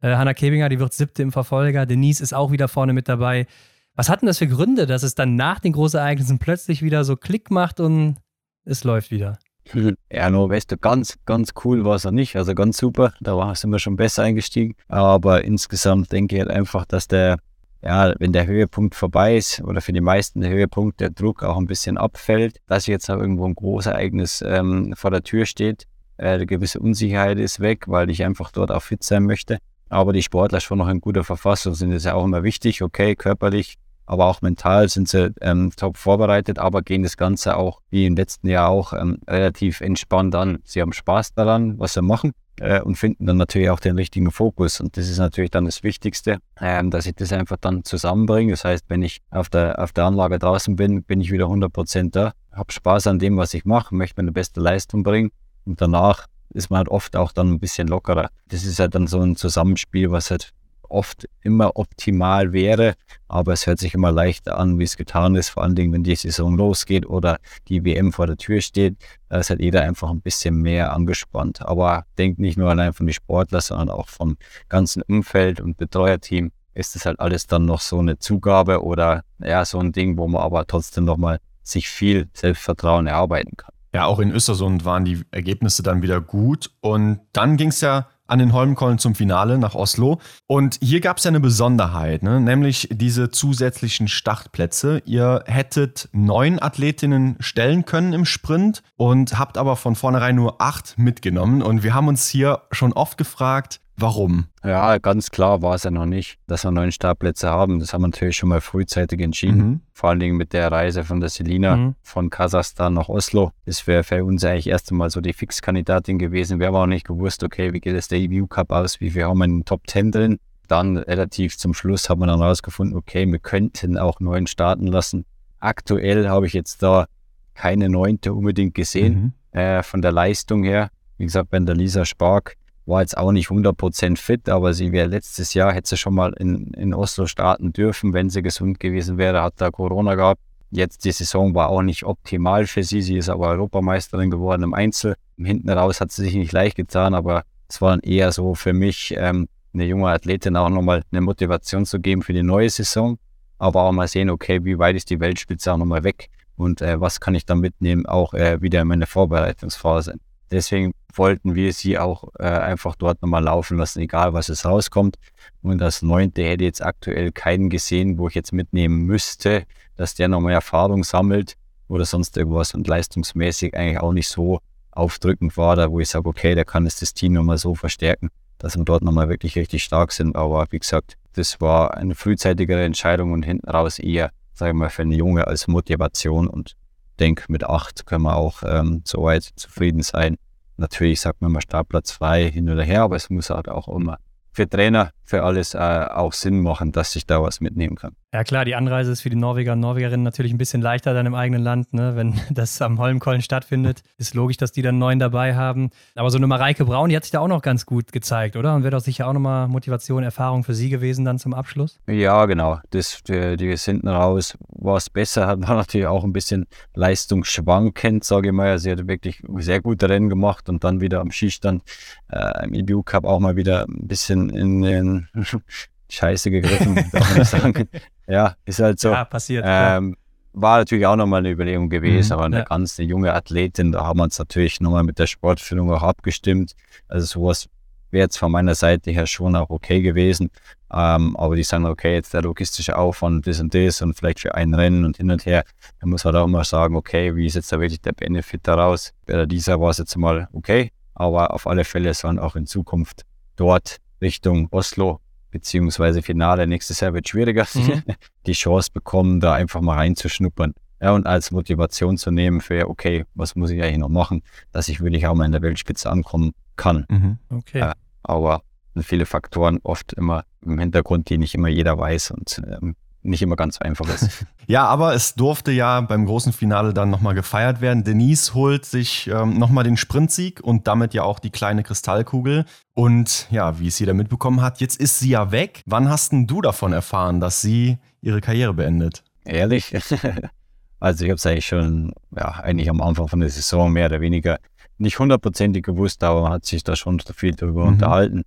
Äh, Hanna Kebinger, die wird siebte im Verfolger. Denise ist auch wieder vorne mit dabei. Was hatten das für Gründe, dass es dann nach den Großereignissen plötzlich wieder so Klick macht und es läuft wieder? Ja, no, weißt du, ganz, ganz cool war es auch nicht. Also ganz super, da sind wir schon besser eingestiegen. Aber insgesamt denke ich halt einfach, dass der, ja, wenn der Höhepunkt vorbei ist oder für die meisten der Höhepunkt der Druck auch ein bisschen abfällt, dass jetzt auch irgendwo ein Großereignis ähm, vor der Tür steht. Äh, eine gewisse Unsicherheit ist weg, weil ich einfach dort auch fit sein möchte. Aber die Sportler schon noch in guter Verfassung sind, ist ja auch immer wichtig. Okay, körperlich aber auch mental sind sie ähm, top vorbereitet, aber gehen das Ganze auch, wie im letzten Jahr auch, ähm, relativ entspannt an. Sie haben Spaß daran, was sie machen äh, und finden dann natürlich auch den richtigen Fokus. Und das ist natürlich dann das Wichtigste, ähm, dass ich das einfach dann zusammenbringe. Das heißt, wenn ich auf der, auf der Anlage draußen bin, bin ich wieder 100% da, habe Spaß an dem, was ich mache, möchte meine beste Leistung bringen und danach ist man halt oft auch dann ein bisschen lockerer. Das ist halt dann so ein Zusammenspiel, was halt oft immer optimal wäre, aber es hört sich immer leichter an, wie es getan ist, vor allen Dingen, wenn die Saison losgeht oder die WM vor der Tür steht. Da ist halt jeder einfach ein bisschen mehr angespannt. Aber denkt nicht nur allein von den Sportler, sondern auch vom ganzen Umfeld und Betreuerteam ist das halt alles dann noch so eine Zugabe oder ja, so ein Ding, wo man aber trotzdem nochmal sich viel Selbstvertrauen erarbeiten kann. Ja, auch in Östersund waren die Ergebnisse dann wieder gut. Und dann ging es ja an den Holmenkollen zum Finale nach Oslo. Und hier gab es ja eine Besonderheit, ne? nämlich diese zusätzlichen Startplätze. Ihr hättet neun Athletinnen stellen können im Sprint und habt aber von vornherein nur acht mitgenommen. Und wir haben uns hier schon oft gefragt, Warum? Ja, ganz klar war es ja noch nicht, dass wir neun Startplätze haben. Das haben wir natürlich schon mal frühzeitig entschieden. Mhm. Vor allen Dingen mit der Reise von der Selina mhm. von Kasachstan nach Oslo. Das wäre für uns eigentlich erst einmal so die Fixkandidatin gewesen. Wir haben auch nicht gewusst, okay, wie geht es der EBU Cup aus, wie viel haben wir in den Top 10 drin. Dann relativ zum Schluss haben wir dann herausgefunden, okay, wir könnten auch neun starten lassen. Aktuell habe ich jetzt da keine neunte unbedingt gesehen mhm. äh, von der Leistung her. Wie gesagt, bei der Lisa Spark war jetzt auch nicht 100% fit, aber sie wäre letztes Jahr, hätte sie schon mal in, in Oslo starten dürfen, wenn sie gesund gewesen wäre, hat da Corona gehabt. Jetzt die Saison war auch nicht optimal für sie, sie ist aber Europameisterin geworden im Einzel. Hinten raus hat sie sich nicht leicht getan, aber es war dann eher so für mich, ähm, eine junge Athletin auch nochmal eine Motivation zu geben für die neue Saison, aber auch mal sehen, okay, wie weit ist die Weltspitze auch nochmal weg und äh, was kann ich da mitnehmen, auch äh, wieder in meine Vorbereitungsphase. Deswegen wollten wir sie auch äh, einfach dort nochmal laufen lassen, egal was es rauskommt. Und das neunte hätte jetzt aktuell keinen gesehen, wo ich jetzt mitnehmen müsste, dass der nochmal Erfahrung sammelt oder sonst irgendwas und leistungsmäßig eigentlich auch nicht so aufdrückend war, da wo ich sage, okay, der kann es das Team nochmal so verstärken, dass wir dort nochmal wirklich richtig stark sind. Aber wie gesagt, das war eine frühzeitigere Entscheidung und hinten raus eher, sage ich mal, für eine Junge als Motivation und denke, mit acht können wir auch ähm, soweit zufrieden sein. Natürlich sagt man mal Startplatz frei hin oder her, aber es muss halt auch immer für Trainer, für alles äh, auch Sinn machen, dass ich da was mitnehmen kann. Ja klar, die Anreise ist für die Norweger und Norwegerinnen natürlich ein bisschen leichter dann im eigenen Land, ne? wenn das am Holmkollen stattfindet. Ist logisch, dass die dann neun dabei haben. Aber so eine Mareike Braun, die hat sich da auch noch ganz gut gezeigt, oder? Und wäre doch sicher auch nochmal Motivation, Erfahrung für sie gewesen dann zum Abschluss? Ja, genau. Das, die, die ist hinten raus, war es besser, hat war natürlich auch ein bisschen leistungsschwankend, sage ich mal. Sie hat wirklich sehr gute Rennen gemacht und dann wieder am Skistand äh, im EBU Cup auch mal wieder ein bisschen in den Scheiße gegriffen, darf man sagen. ja, ist halt so. Ja, passiert. Ähm, war natürlich auch nochmal eine Überlegung gewesen, mhm, aber eine ja. ganz eine junge Athletin, da haben wir uns natürlich nochmal mit der Sportführung auch abgestimmt. Also sowas wäre jetzt von meiner Seite her schon auch okay gewesen. Ähm, aber die sagen, okay, jetzt der logistische Aufwand, das und das und vielleicht für ein Rennen und hin und her. Da muss man auch mal sagen, okay, wie ist jetzt da wirklich der Benefit daraus? Bei dieser war es jetzt mal okay, aber auf alle Fälle sollen auch in Zukunft dort Richtung Oslo beziehungsweise Finale nächstes Jahr wird schwieriger, mhm. die Chance bekommen, da einfach mal reinzuschnuppern. Ja, und als Motivation zu nehmen für, okay, was muss ich eigentlich noch machen, dass ich wirklich auch mal in der Weltspitze ankommen kann. Mhm. Okay. Ja, aber viele Faktoren oft immer im Hintergrund, die nicht immer jeder weiß und ähm, nicht immer ganz einfach ist. ja, aber es durfte ja beim großen Finale dann nochmal gefeiert werden. Denise holt sich ähm, nochmal den Sprintsieg und damit ja auch die kleine Kristallkugel. Und ja, wie es jeder mitbekommen hat, jetzt ist sie ja weg. Wann hast denn du davon erfahren, dass sie ihre Karriere beendet? Ehrlich? also ich habe es eigentlich schon, ja, eigentlich am Anfang von der Saison mehr oder weniger nicht hundertprozentig gewusst, aber man hat sich da schon viel darüber mhm. unterhalten.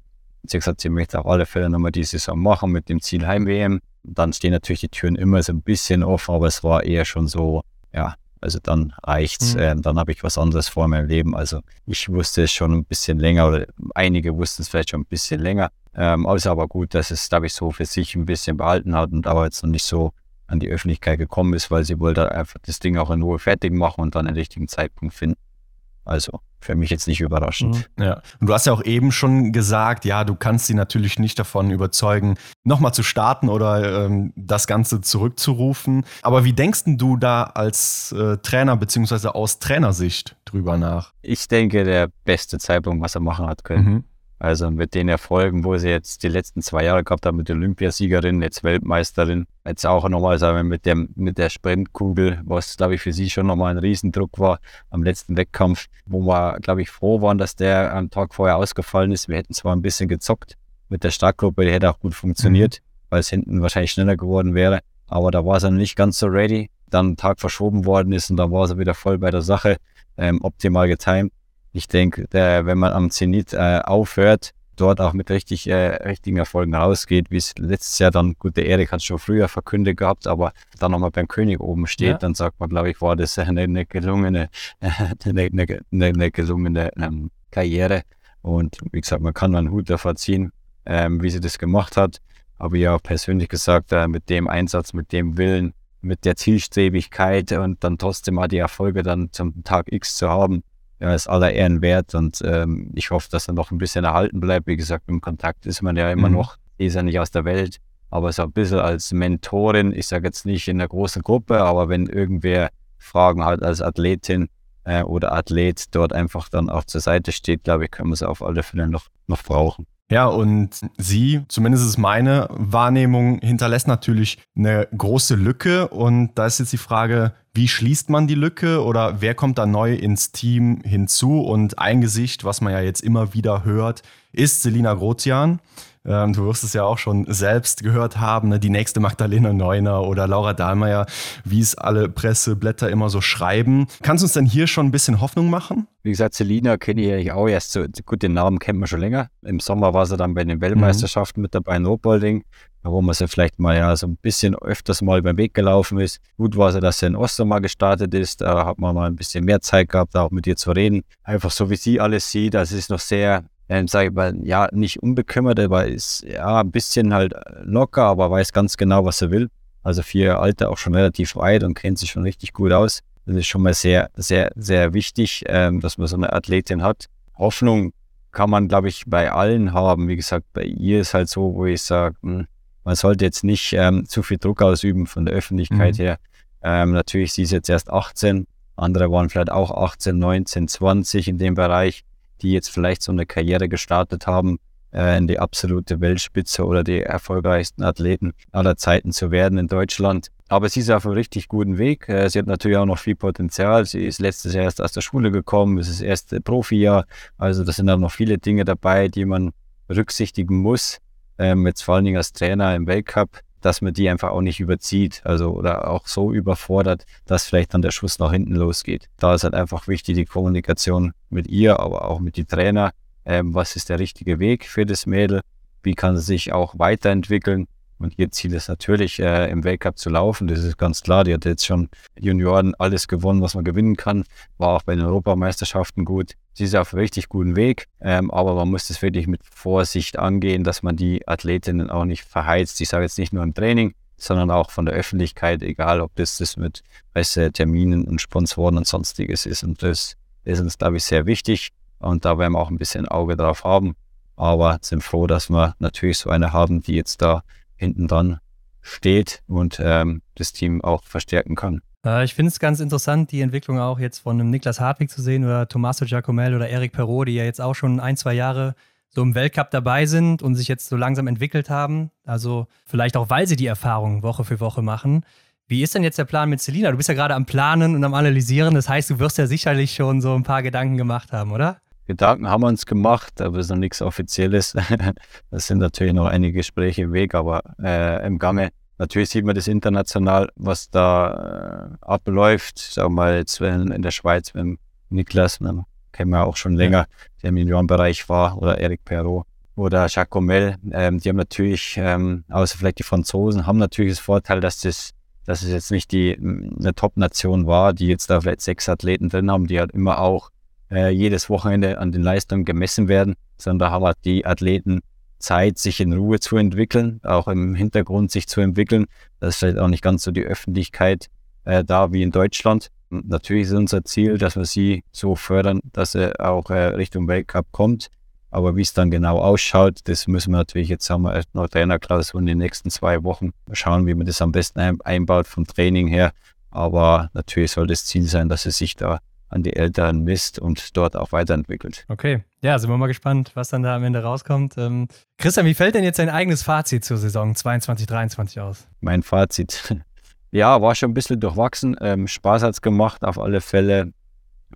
Sie hat gesagt, sie möchte auf alle Fälle nochmal die Saison machen mit dem Ziel Heim-WM dann stehen natürlich die Türen immer so ein bisschen offen, aber es war eher schon so, ja, also dann reicht's, mhm. äh, dann habe ich was anderes vor meinem Leben. Also ich wusste es schon ein bisschen länger oder einige wussten es vielleicht schon ein bisschen länger. Ähm, aber es ist aber gut, dass es, glaube ich, so für sich ein bisschen behalten hat und aber jetzt noch nicht so an die Öffentlichkeit gekommen ist, weil sie wollte einfach das Ding auch in Ruhe fertig machen und dann den richtigen Zeitpunkt finden. Also für mich jetzt nicht überraschend. Mhm. Ja. Und du hast ja auch eben schon gesagt, ja, du kannst sie natürlich nicht davon überzeugen, nochmal zu starten oder ähm, das Ganze zurückzurufen. Aber wie denkst du da als äh, Trainer beziehungsweise aus Trainersicht drüber nach? Ich denke, der beste Zeitpunkt, was er machen hat können. Mhm. Also mit den Erfolgen, wo sie jetzt die letzten zwei Jahre gehabt haben, mit Olympiasiegerin, jetzt Weltmeisterin, jetzt auch nochmal sagen wir, mit, dem, mit der Sprintkugel, was glaube ich für sie schon nochmal ein Riesendruck war am letzten Wettkampf, wo wir glaube ich froh waren, dass der am Tag vorher ausgefallen ist. Wir hätten zwar ein bisschen gezockt mit der Startgruppe, die hätte auch gut funktioniert, mhm. weil es hinten wahrscheinlich schneller geworden wäre, aber da war sie nicht ganz so ready. Dann ein Tag verschoben worden ist und dann war sie wieder voll bei der Sache, ähm, optimal getimt ich denke, wenn man am Zenit äh, aufhört, dort auch mit richtig, äh, richtigen Erfolgen rausgeht, wie es letztes Jahr dann, gut, der Erik hat es schon früher verkündet gehabt, aber dann nochmal beim König oben steht, ja. dann sagt man, glaube ich, war das eine, eine gelungene, eine, eine, eine gelungene ähm, Karriere. Und wie gesagt, man kann einen Hut davor ziehen, ähm, wie sie das gemacht hat. Aber ja, persönlich gesagt, äh, mit dem Einsatz, mit dem Willen, mit der Zielstrebigkeit und dann trotzdem mal die Erfolge dann zum Tag X zu haben, ja, ist aller Ehren wert und ähm, ich hoffe, dass er noch ein bisschen erhalten bleibt. Wie gesagt, im Kontakt ist man ja immer mhm. noch, ist ja nicht aus der Welt, aber so ein bisschen als Mentorin, ich sage jetzt nicht in einer großen Gruppe, aber wenn irgendwer Fragen hat als Athletin äh, oder Athlet dort einfach dann auch zur Seite steht, glaube ich, können wir es auf alle Fälle noch, noch brauchen. Ja, und sie, zumindest ist meine Wahrnehmung, hinterlässt natürlich eine große Lücke. Und da ist jetzt die Frage, wie schließt man die Lücke oder wer kommt da neu ins Team hinzu? Und ein Gesicht, was man ja jetzt immer wieder hört, ist Selina Grotian. Ähm, du wirst es ja auch schon selbst gehört haben, ne? die nächste Magdalena Neuner oder Laura Dahlmeier, wie es alle Presseblätter immer so schreiben. Kannst du uns denn hier schon ein bisschen Hoffnung machen? Wie gesagt, Selina kenne ich auch erst so. Gut, den Namen kennt man schon länger. Im Sommer war sie dann bei den Weltmeisterschaften mhm. mit dabei in Robolding, wo man sie vielleicht mal ja so ein bisschen öfters mal beim Weg gelaufen ist. Gut war sie, dass sie in Oster mal gestartet ist. Da hat man mal ein bisschen mehr Zeit gehabt, da auch mit ihr zu reden. Einfach so, wie sie alles sieht. Das ist noch sehr ähm, sage ich mal, ja, nicht unbekümmert, aber ist ja ein bisschen halt locker, aber weiß ganz genau, was er will. Also ihr Alter auch schon relativ weit und kennt sich schon richtig gut aus. Das ist schon mal sehr, sehr, sehr wichtig, ähm, dass man so eine Athletin hat. Hoffnung kann man, glaube ich, bei allen haben. Wie gesagt, bei ihr ist halt so, wo ich sage, hm, man sollte jetzt nicht ähm, zu viel Druck ausüben von der Öffentlichkeit mhm. her. Ähm, natürlich, sie ist jetzt erst 18, andere waren vielleicht auch 18, 19, 20 in dem Bereich die jetzt vielleicht so eine Karriere gestartet haben, äh, in die absolute Weltspitze oder die erfolgreichsten Athleten aller Zeiten zu werden in Deutschland. Aber sie ist auf einem richtig guten Weg. Äh, sie hat natürlich auch noch viel Potenzial. Sie ist letztes Jahr erst aus der Schule gekommen, es ist das erste Profijahr. Also da sind auch noch viele Dinge dabei, die man berücksichtigen muss. Ähm, jetzt vor allen Dingen als Trainer im Weltcup dass man die einfach auch nicht überzieht, also oder auch so überfordert, dass vielleicht dann der Schuss nach hinten losgeht. Da ist halt einfach wichtig die Kommunikation mit ihr, aber auch mit den Trainer. Ähm, was ist der richtige Weg für das Mädel? Wie kann sie sich auch weiterentwickeln? Und ihr Ziel ist natürlich, äh, im Weltcup zu laufen. Das ist ganz klar. Die hat jetzt schon Junioren alles gewonnen, was man gewinnen kann. War auch bei den Europameisterschaften gut. Sie ist auf einem richtig guten Weg. Ähm, aber man muss das wirklich mit Vorsicht angehen, dass man die Athletinnen auch nicht verheizt. Ich sage jetzt nicht nur im Training, sondern auch von der Öffentlichkeit, egal ob das, das mit weißt, Terminen und Sponsoren und sonstiges ist. Und das ist uns, glaube ich, sehr wichtig. Und da werden wir auch ein bisschen Auge drauf haben. Aber sind froh, dass wir natürlich so eine haben, die jetzt da hinten dran steht und ähm, das Team auch verstärken kann. Äh, ich finde es ganz interessant, die Entwicklung auch jetzt von einem Niklas Hartwig zu sehen oder Tommaso Giacomel oder Eric Perrault, die ja jetzt auch schon ein, zwei Jahre so im Weltcup dabei sind und sich jetzt so langsam entwickelt haben. Also vielleicht auch, weil sie die Erfahrung Woche für Woche machen. Wie ist denn jetzt der Plan mit Selina? Du bist ja gerade am Planen und am Analysieren. Das heißt, du wirst ja sicherlich schon so ein paar Gedanken gemacht haben, oder? Gedanken haben wir uns gemacht, aber es ist noch nichts Offizielles. das sind natürlich noch einige Gespräche im Weg, aber äh, im Gange. Natürlich sieht man das international, was da äh, abläuft. Sagen wir mal, jetzt wenn in der Schweiz mit Niklas, ne, kennen wir auch schon länger, der im Juniorenbereich war, oder Eric Perrault oder Jacques Gommel. Ähm, die haben natürlich, ähm, außer vielleicht die Franzosen, haben natürlich das Vorteil, dass das dass es jetzt nicht die eine Top-Nation war, die jetzt da vielleicht sechs Athleten drin haben, die halt immer auch äh, jedes Wochenende an den Leistungen gemessen werden, sondern da haben halt die Athleten Zeit, sich in Ruhe zu entwickeln, auch im Hintergrund sich zu entwickeln. Das ist vielleicht auch nicht ganz so die Öffentlichkeit äh, da wie in Deutschland. Natürlich ist unser Ziel, dass wir sie so fördern, dass er auch äh, Richtung Weltcup kommt. Aber wie es dann genau ausschaut, das müssen wir natürlich, jetzt haben wir noch Trainerklausur in den nächsten zwei Wochen schauen, wie man das am besten einbaut vom Training her. Aber natürlich soll das Ziel sein, dass er sich da an die Eltern misst und dort auch weiterentwickelt. Okay, ja, sind wir mal gespannt, was dann da am Ende rauskommt. Ähm, Christian, wie fällt denn jetzt dein eigenes Fazit zur Saison 22, 23 aus? Mein Fazit, ja, war schon ein bisschen durchwachsen. Ähm, Spaß hat es gemacht, auf alle Fälle,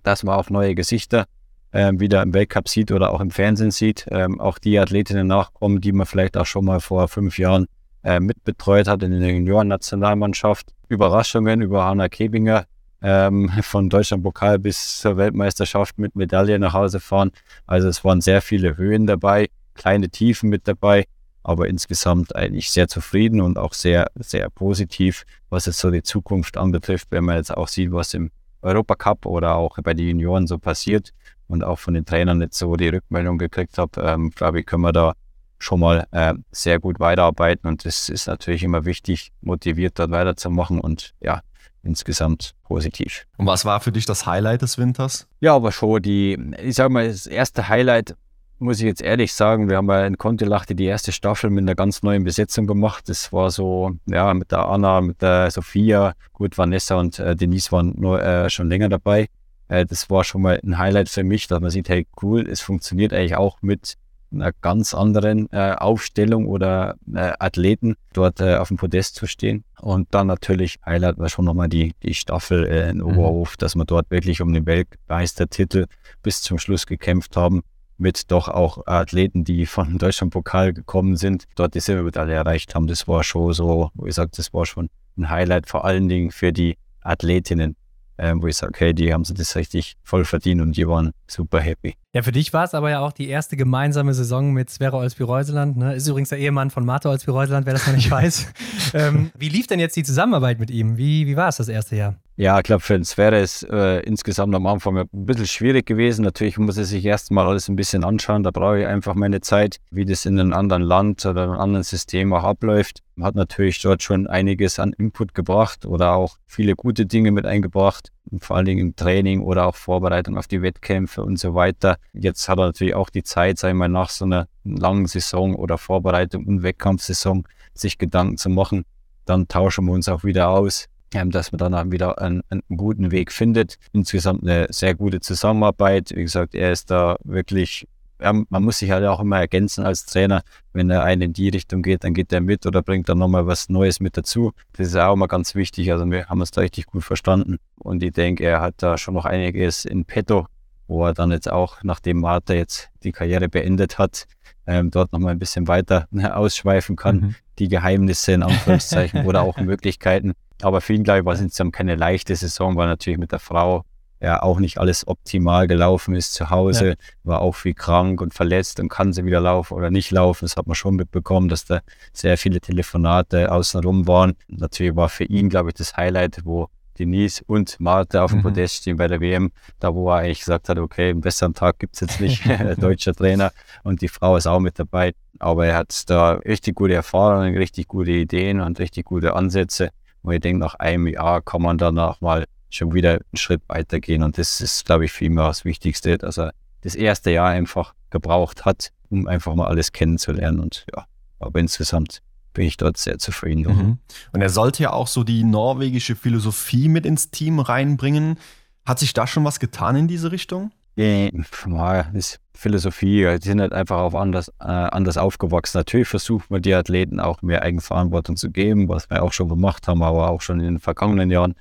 dass man auf neue Gesichter ähm, wieder im Weltcup sieht oder auch im Fernsehen sieht. Ähm, auch die Athletinnen nachkommen, die man vielleicht auch schon mal vor fünf Jahren äh, mitbetreut hat in der Junioren-Nationalmannschaft. Überraschungen über Hanna Kebinger, ähm, von Deutschland-Pokal bis zur Weltmeisterschaft mit Medaille nach Hause fahren. Also es waren sehr viele Höhen dabei, kleine Tiefen mit dabei, aber insgesamt eigentlich sehr zufrieden und auch sehr, sehr positiv, was jetzt so die Zukunft anbetrifft, wenn man jetzt auch sieht, was im Europacup oder auch bei den Junioren so passiert und auch von den Trainern jetzt so die Rückmeldung gekriegt habe, ähm, glaube ich, können wir da schon mal äh, sehr gut weiterarbeiten und das ist natürlich immer wichtig, motiviert dort weiterzumachen und ja, insgesamt positiv. Und was war für dich das Highlight des Winters? Ja, aber schon die, ich sage mal, das erste Highlight, muss ich jetzt ehrlich sagen, wir haben ja in Kontilachte die erste Staffel mit einer ganz neuen Besetzung gemacht. Das war so, ja, mit der Anna, mit der Sophia, gut, Vanessa und äh, Denise waren nur, äh, schon länger dabei. Äh, das war schon mal ein Highlight für mich, dass man sieht, hey, cool, es funktioniert eigentlich auch mit einer ganz anderen äh, Aufstellung oder äh, Athleten dort äh, auf dem Podest zu stehen. Und dann natürlich Highlight war schon nochmal die, die Staffel äh, in mhm. Oberhof, mhm. dass wir dort wirklich um den Weltmeistertitel bis zum Schluss gekämpft haben. Mit doch auch Athleten, die von Deutschlandpokal gekommen sind, dort die Silbermedaille erreicht haben. Das war schon so, wie gesagt, das war schon ein Highlight, vor allen Dingen für die Athletinnen ähm, wo ich sage, okay, die haben sie das richtig voll verdient und die waren super happy. Ja, für dich war es aber ja auch die erste gemeinsame Saison mit Sverre Olsby-Reuseland. Ne? Ist übrigens der Ehemann von Martha Olsby-Reuseland, wer das noch nicht weiß. ähm, wie lief denn jetzt die Zusammenarbeit mit ihm? Wie, wie war es das erste Jahr? Ja, ich glaube, für den Sphäre ist äh, insgesamt am Anfang ein bisschen schwierig gewesen. Natürlich muss er sich erstmal alles ein bisschen anschauen. Da brauche ich einfach meine Zeit, wie das in einem anderen Land oder einem anderen System auch abläuft. Man hat natürlich dort schon einiges an Input gebracht oder auch viele gute Dinge mit eingebracht, vor allen Dingen im Training oder auch Vorbereitung auf die Wettkämpfe und so weiter. Jetzt hat er natürlich auch die Zeit, sei mal nach so einer langen Saison oder Vorbereitung und Wettkampfsaison sich Gedanken zu machen. Dann tauschen wir uns auch wieder aus ähm, dass man dann wieder einen, einen, guten Weg findet. Insgesamt eine sehr gute Zusammenarbeit. Wie gesagt, er ist da wirklich, man muss sich halt auch immer ergänzen als Trainer. Wenn er einen in die Richtung geht, dann geht er mit oder bringt dann nochmal was Neues mit dazu. Das ist auch immer ganz wichtig. Also wir haben uns da richtig gut verstanden. Und ich denke, er hat da schon noch einiges in petto, wo er dann jetzt auch, nachdem Martha jetzt die Karriere beendet hat, ähm, dort nochmal ein bisschen weiter ausschweifen kann. Mhm. Die Geheimnisse in Anführungszeichen oder auch Möglichkeiten, aber für ihn, glaube ich, war es insgesamt keine leichte Saison, weil natürlich mit der Frau ja auch nicht alles optimal gelaufen ist zu Hause, ja. war auch viel krank und verletzt und kann sie wieder laufen oder nicht laufen. Das hat man schon mitbekommen, dass da sehr viele Telefonate außenrum waren. Natürlich war für ihn, glaube ich, das Highlight, wo Denise und Martha auf dem mhm. Podest stehen bei der WM, da wo er eigentlich gesagt hat, okay, einen besseren Tag gibt es jetzt nicht, deutscher Trainer und die Frau ist auch mit dabei. Aber er hat da richtig gute Erfahrungen, richtig gute Ideen und richtig gute Ansätze. Und ich denke, nach einem Jahr kann man danach mal schon wieder einen Schritt weitergehen. Und das ist, glaube ich, für ihn das Wichtigste, dass er das erste Jahr einfach gebraucht hat, um einfach mal alles kennenzulernen. Und ja, aber insgesamt bin ich dort sehr zufrieden. Mhm. Und er sollte ja auch so die norwegische Philosophie mit ins Team reinbringen. Hat sich da schon was getan in diese Richtung? Ja, das Philosophie, die sind halt einfach auf anders, äh, anders aufgewachsen. Natürlich versucht man die Athleten auch mehr Eigenverantwortung zu geben, was wir auch schon gemacht haben, aber auch schon in den vergangenen Jahren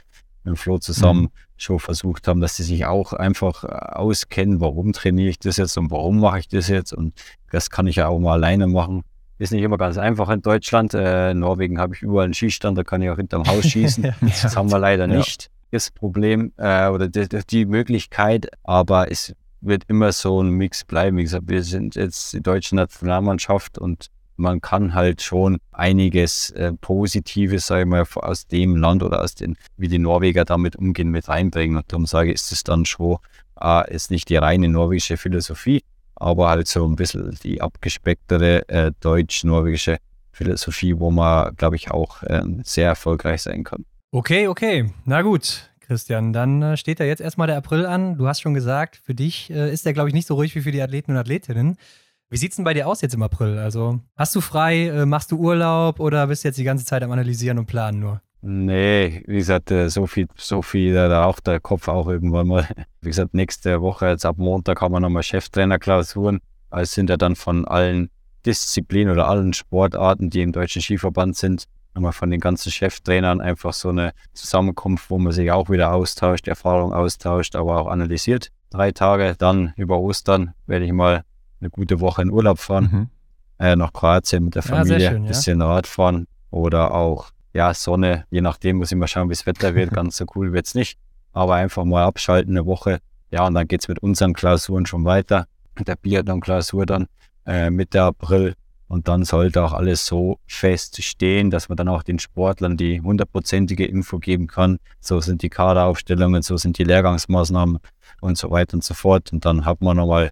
mit Flo zusammen mhm. schon versucht haben, dass sie sich auch einfach äh, auskennen, warum trainiere ich das jetzt und warum mache ich das jetzt und das kann ich ja auch mal alleine machen. Ist nicht immer ganz einfach in Deutschland. Äh, in Norwegen habe ich überall einen Schießstand, da kann ich auch hinterm Haus schießen. das haben wir leider nicht. Ja das Problem äh, oder die, die, Möglichkeit, aber es wird immer so ein Mix bleiben. Wie gesagt, wir sind jetzt die deutsche Nationalmannschaft und man kann halt schon einiges äh, Positives, sage ich mal, aus dem Land oder aus den, wie die Norweger damit umgehen, mit reinbringen. Und darum sage ich, ist es dann schon, äh, ist nicht die reine norwegische Philosophie, aber halt so ein bisschen die abgespecktere äh, deutsch-norwegische Philosophie, wo man, glaube ich, auch äh, sehr erfolgreich sein kann. Okay, okay. Na gut, Christian, dann äh, steht da jetzt erstmal der April an. Du hast schon gesagt, für dich äh, ist der, glaube ich, nicht so ruhig wie für die Athleten und Athletinnen. Wie sieht es denn bei dir aus jetzt im April? Also, hast du frei, äh, machst du Urlaub oder bist du jetzt die ganze Zeit am Analysieren und Planen nur? Nee, wie gesagt, so viel, so viel, da auch der Kopf auch irgendwann mal. Wie gesagt, nächste Woche, jetzt ab Montag haben wir nochmal Cheftrainerklausuren. Es sind ja dann von allen Disziplinen oder allen Sportarten, die im Deutschen Skiverband sind, einmal von den ganzen Cheftrainern einfach so eine Zusammenkunft, wo man sich auch wieder austauscht, Erfahrung austauscht, aber auch analysiert. Drei Tage, dann über Ostern werde ich mal eine gute Woche in Urlaub fahren, mhm. äh, nach Kroatien mit der Familie, ja, schön, bisschen ja. fahren oder auch, ja, Sonne, je nachdem muss ich mal schauen, wie das Wetter wird, ganz so cool wird es nicht, aber einfach mal abschalten eine Woche, ja, und dann geht es mit unseren Klausuren schon weiter, mit der Biathlon-Klausur dann äh, Mitte April und dann sollte auch alles so fest stehen, dass man dann auch den Sportlern die hundertprozentige Info geben kann. So sind die Kaderaufstellungen, so sind die Lehrgangsmaßnahmen und so weiter und so fort. Und dann hat man nochmal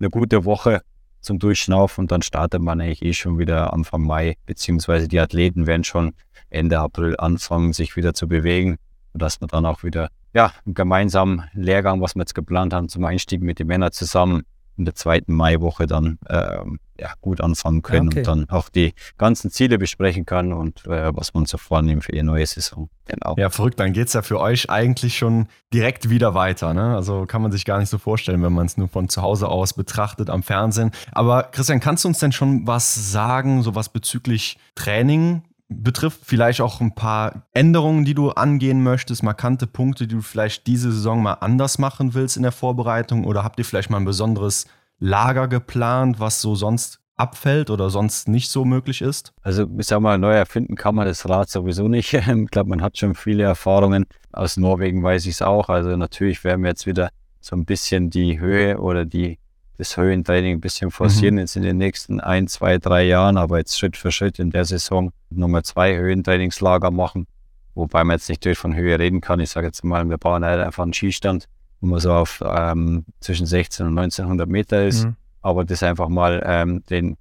eine gute Woche zum Durchschnaufen und dann startet man eigentlich eh schon wieder Anfang Mai, beziehungsweise die Athleten werden schon Ende April anfangen, sich wieder zu bewegen. sodass wir dann auch wieder ja, einen gemeinsamen Lehrgang, was wir jetzt geplant haben, zum Einstieg mit den Männern zusammen in der zweiten Maiwoche dann ähm, ja, gut anfangen können okay. und dann auch die ganzen Ziele besprechen kann und äh, was man so vornehmen für die neue Saison. Genau. Ja, verrückt, dann geht es ja für euch eigentlich schon direkt wieder weiter. Ne? Also kann man sich gar nicht so vorstellen, wenn man es nur von zu Hause aus betrachtet am Fernsehen. Aber Christian, kannst du uns denn schon was sagen, so was bezüglich Training? betrifft, vielleicht auch ein paar Änderungen, die du angehen möchtest, markante Punkte, die du vielleicht diese Saison mal anders machen willst in der Vorbereitung oder habt ihr vielleicht mal ein besonderes Lager geplant, was so sonst abfällt oder sonst nicht so möglich ist? Also ich sag mal, neu erfinden kann man das Rad sowieso nicht. Ich glaube, man hat schon viele Erfahrungen. Aus Norwegen weiß ich es auch. Also natürlich werden wir jetzt wieder so ein bisschen die Höhe oder die das Höhentraining ein bisschen forcieren mhm. jetzt in den nächsten ein, zwei, drei Jahren, aber jetzt Schritt für Schritt in der Saison nochmal zwei Höhentrainingslager machen, wobei man jetzt nicht durch von Höhe reden kann. Ich sage jetzt mal, wir bauen halt einfach einen Skistand, wo man so auf ähm, zwischen 16 und 1900 Meter ist, mhm. aber das einfach mal ähm, den,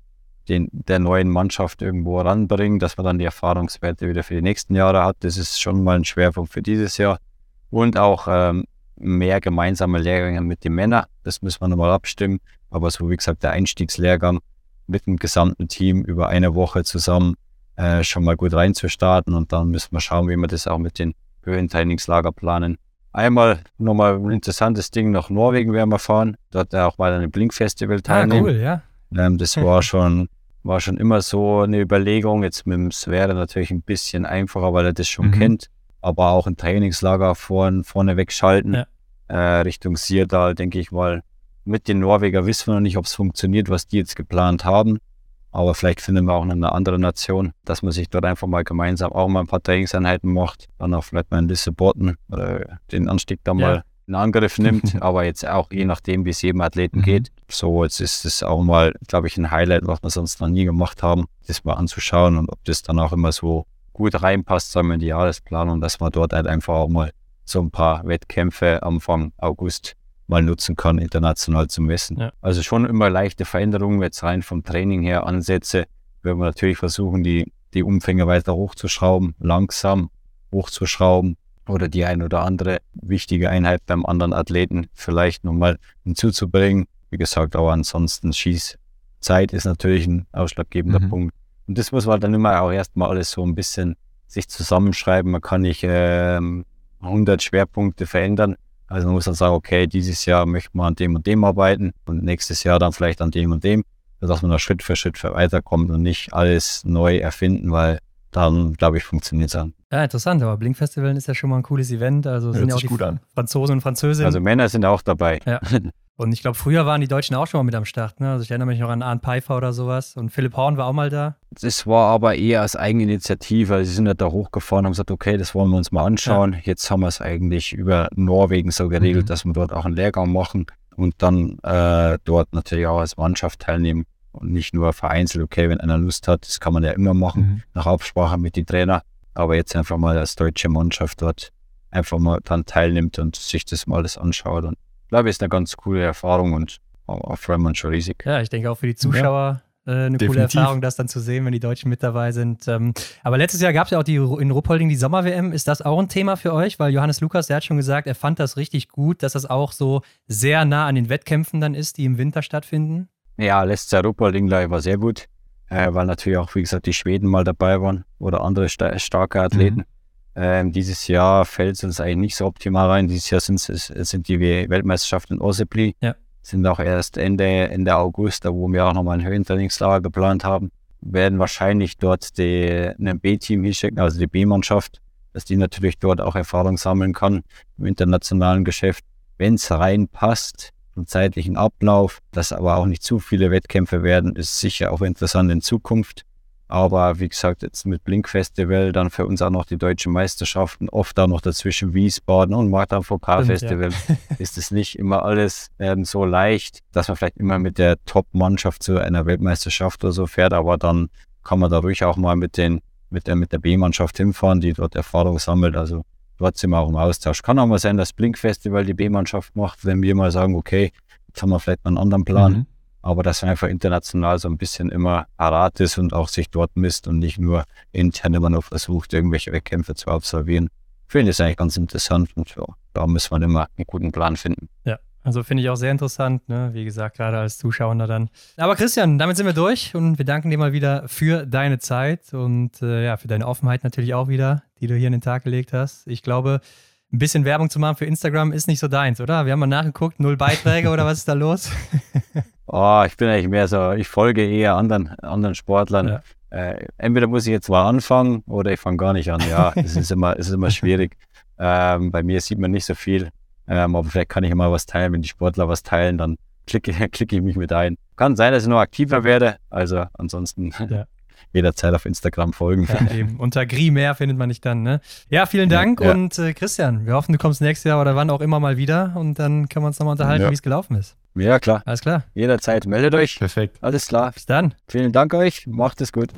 den, der neuen Mannschaft irgendwo ranbringen, dass man dann die Erfahrungswerte wieder für die nächsten Jahre hat. Das ist schon mal ein Schwerpunkt für dieses Jahr. Und auch ähm, mehr gemeinsame Lehrgänge mit den Männern. Das müssen wir nochmal abstimmen. Aber so wie gesagt, der Einstiegslehrgang mit dem gesamten Team über eine Woche zusammen äh, schon mal gut reinzustarten und dann müssen wir schauen, wie wir das auch mit den Höhentrainingslager planen. Einmal nochmal ein interessantes Ding nach Norwegen werden wir fahren, dort auch mal an einem Blinkfestival teilnehmen. Ah, cool, ja. Ähm, das war schon, war schon immer so eine Überlegung. Jetzt mit dem Sverre natürlich ein bisschen einfacher, weil er das schon mhm. kennt aber auch ein Trainingslager vorn, vorne wegschalten. Ja. Äh, Richtung Sierdal, denke ich mal. Mit den Norweger wissen wir noch nicht, ob es funktioniert, was die jetzt geplant haben. Aber vielleicht finden wir auch noch eine andere Nation, dass man sich dort einfach mal gemeinsam auch mal ein paar Trainingseinheiten macht. Dann auch vielleicht mal in Lissabon oder den Anstieg da ja. mal in Angriff nimmt. aber jetzt auch je nachdem, wie es jedem Athleten mhm. geht. So, jetzt ist es auch mal, glaube ich, ein Highlight, was wir sonst noch nie gemacht haben, das mal anzuschauen und ob das dann auch immer so gut reinpasst, sagen wir in die Jahresplanung, dass man dort halt einfach auch mal so ein paar Wettkämpfe Anfang August mal nutzen kann, international zu messen. Ja. Also schon immer leichte Veränderungen, jetzt rein vom Training her Ansätze, werden wir natürlich versuchen, die, die Umfänge weiter hochzuschrauben, langsam hochzuschrauben oder die ein oder andere wichtige Einheit beim anderen Athleten vielleicht nochmal hinzuzubringen. Wie gesagt, aber ansonsten Schießzeit ist natürlich ein ausschlaggebender mhm. Punkt. Und das muss man dann immer auch erstmal alles so ein bisschen sich zusammenschreiben. Man kann nicht äh, 100 Schwerpunkte verändern. Also man muss dann sagen, okay, dieses Jahr möchte man an dem und dem arbeiten und nächstes Jahr dann vielleicht an dem und dem, sodass man da Schritt für Schritt weiterkommt und nicht alles neu erfinden, weil dann, glaube ich, funktioniert es dann. Ja, interessant, aber Blink Festival ist ja schon mal ein cooles Event. Also Hört sind ja auch die Franzosen und Französinnen. Also Männer sind auch dabei. Ja. Und ich glaube, früher waren die Deutschen auch schon mal mit am Start. Ne? Also ich erinnere mich noch an Arndt Pfeiffer oder sowas. Und Philipp Horn war auch mal da. Das war aber eher als Eigeninitiative. Also sie sind ja da hochgefahren und haben gesagt, okay, das wollen wir uns mal anschauen. Ja. Jetzt haben wir es eigentlich über Norwegen so geregelt, mhm. dass wir dort auch einen Lehrgang machen und dann äh, dort natürlich auch als Mannschaft teilnehmen. Und nicht nur vereinzelt, okay, wenn einer Lust hat, das kann man ja immer machen, mhm. nach Absprache mit den Trainer. Aber jetzt einfach mal als deutsche Mannschaft dort einfach mal dann teilnimmt und sich das mal alles anschaut. Und glaube, ist eine ganz coole Erfahrung und auch freuen wir uns schon riesig. Ja, ich denke auch für die Zuschauer. Ja. Äh, eine Definitiv. coole Erfahrung, das dann zu sehen, wenn die Deutschen mit dabei sind. Ähm, aber letztes Jahr gab es ja auch die, in Ruppolding die Sommer-WM. Ist das auch ein Thema für euch? Weil Johannes Lukas, der hat schon gesagt, er fand das richtig gut, dass das auch so sehr nah an den Wettkämpfen dann ist, die im Winter stattfinden. Ja, letztes Jahr Ruppolding war sehr gut, äh, weil natürlich auch, wie gesagt, die Schweden mal dabei waren oder andere sta starke Athleten. Mhm. Ähm, dieses Jahr fällt es uns eigentlich nicht so optimal rein. Dieses Jahr sind, sind die Weltmeisterschaften in Osepli. Ja. Sind auch erst Ende, Ende August, da wo wir auch nochmal ein Höhentrainingslager geplant haben. Werden wahrscheinlich dort die, ein B-Team hinschicken, also die B-Mannschaft, dass die natürlich dort auch Erfahrung sammeln kann im internationalen Geschäft. Wenn es reinpasst, vom zeitlichen Ablauf, dass aber auch nicht zu viele Wettkämpfe werden, ist sicher auch interessant in Zukunft. Aber wie gesagt, jetzt mit Blink Festival, dann für uns auch noch die deutschen Meisterschaften, oft auch noch dazwischen Wiesbaden und Martin Vokal Festival, ja. ist es nicht immer alles ähm, so leicht, dass man vielleicht immer mit der Top-Mannschaft zu einer Weltmeisterschaft oder so fährt, aber dann kann man da ruhig auch mal mit, den, mit der, mit der B-Mannschaft hinfahren, die dort Erfahrung sammelt. Also dort sind wir auch im Austausch. Kann auch mal sein, dass Blink Festival die B-Mannschaft macht, wenn wir mal sagen, okay, jetzt haben wir vielleicht einen anderen Plan. Mhm aber dass man einfach international so ein bisschen immer parat ist und auch sich dort misst und nicht nur intern immer nur versucht, irgendwelche Wettkämpfe zu absolvieren. finde es eigentlich ganz interessant und ja, da müssen wir immer einen guten Plan finden. Ja, also finde ich auch sehr interessant, ne? wie gesagt, gerade als Zuschauer dann. Aber Christian, damit sind wir durch und wir danken dir mal wieder für deine Zeit und äh, ja, für deine Offenheit natürlich auch wieder, die du hier in den Tag gelegt hast. Ich glaube, ein bisschen Werbung zu machen für Instagram ist nicht so deins, oder? Wir haben mal nachgeguckt, null Beiträge oder was ist da los? oh, ich bin eigentlich mehr so, ich folge eher anderen, anderen Sportlern. Ja. Äh, entweder muss ich jetzt mal anfangen oder ich fange gar nicht an. Ja, es ist immer, es ist immer schwierig. Ähm, bei mir sieht man nicht so viel, ähm, aber vielleicht kann ich immer was teilen. Wenn die Sportler was teilen, dann klicke, klicke ich mich mit ein. Kann sein, dass ich noch aktiver werde. Also ansonsten ja. Jederzeit auf Instagram folgen. Ja, eben. Unter Grimer findet man dich dann. Ne? Ja, vielen Dank ja, und äh, Christian, wir hoffen, du kommst nächstes Jahr oder wann auch immer mal wieder und dann können wir uns nochmal unterhalten, wie es gelaufen ist. Ja, klar. Alles klar. Jederzeit meldet euch. Perfekt. Alles klar. Bis dann. Vielen Dank euch. Macht es gut.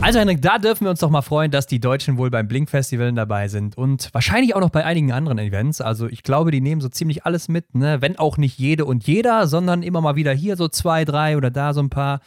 Also, Henrik, da dürfen wir uns doch mal freuen, dass die Deutschen wohl beim Blink-Festival dabei sind und wahrscheinlich auch noch bei einigen anderen Events. Also, ich glaube, die nehmen so ziemlich alles mit, ne? Wenn auch nicht jede und jeder, sondern immer mal wieder hier so zwei, drei oder da so ein paar.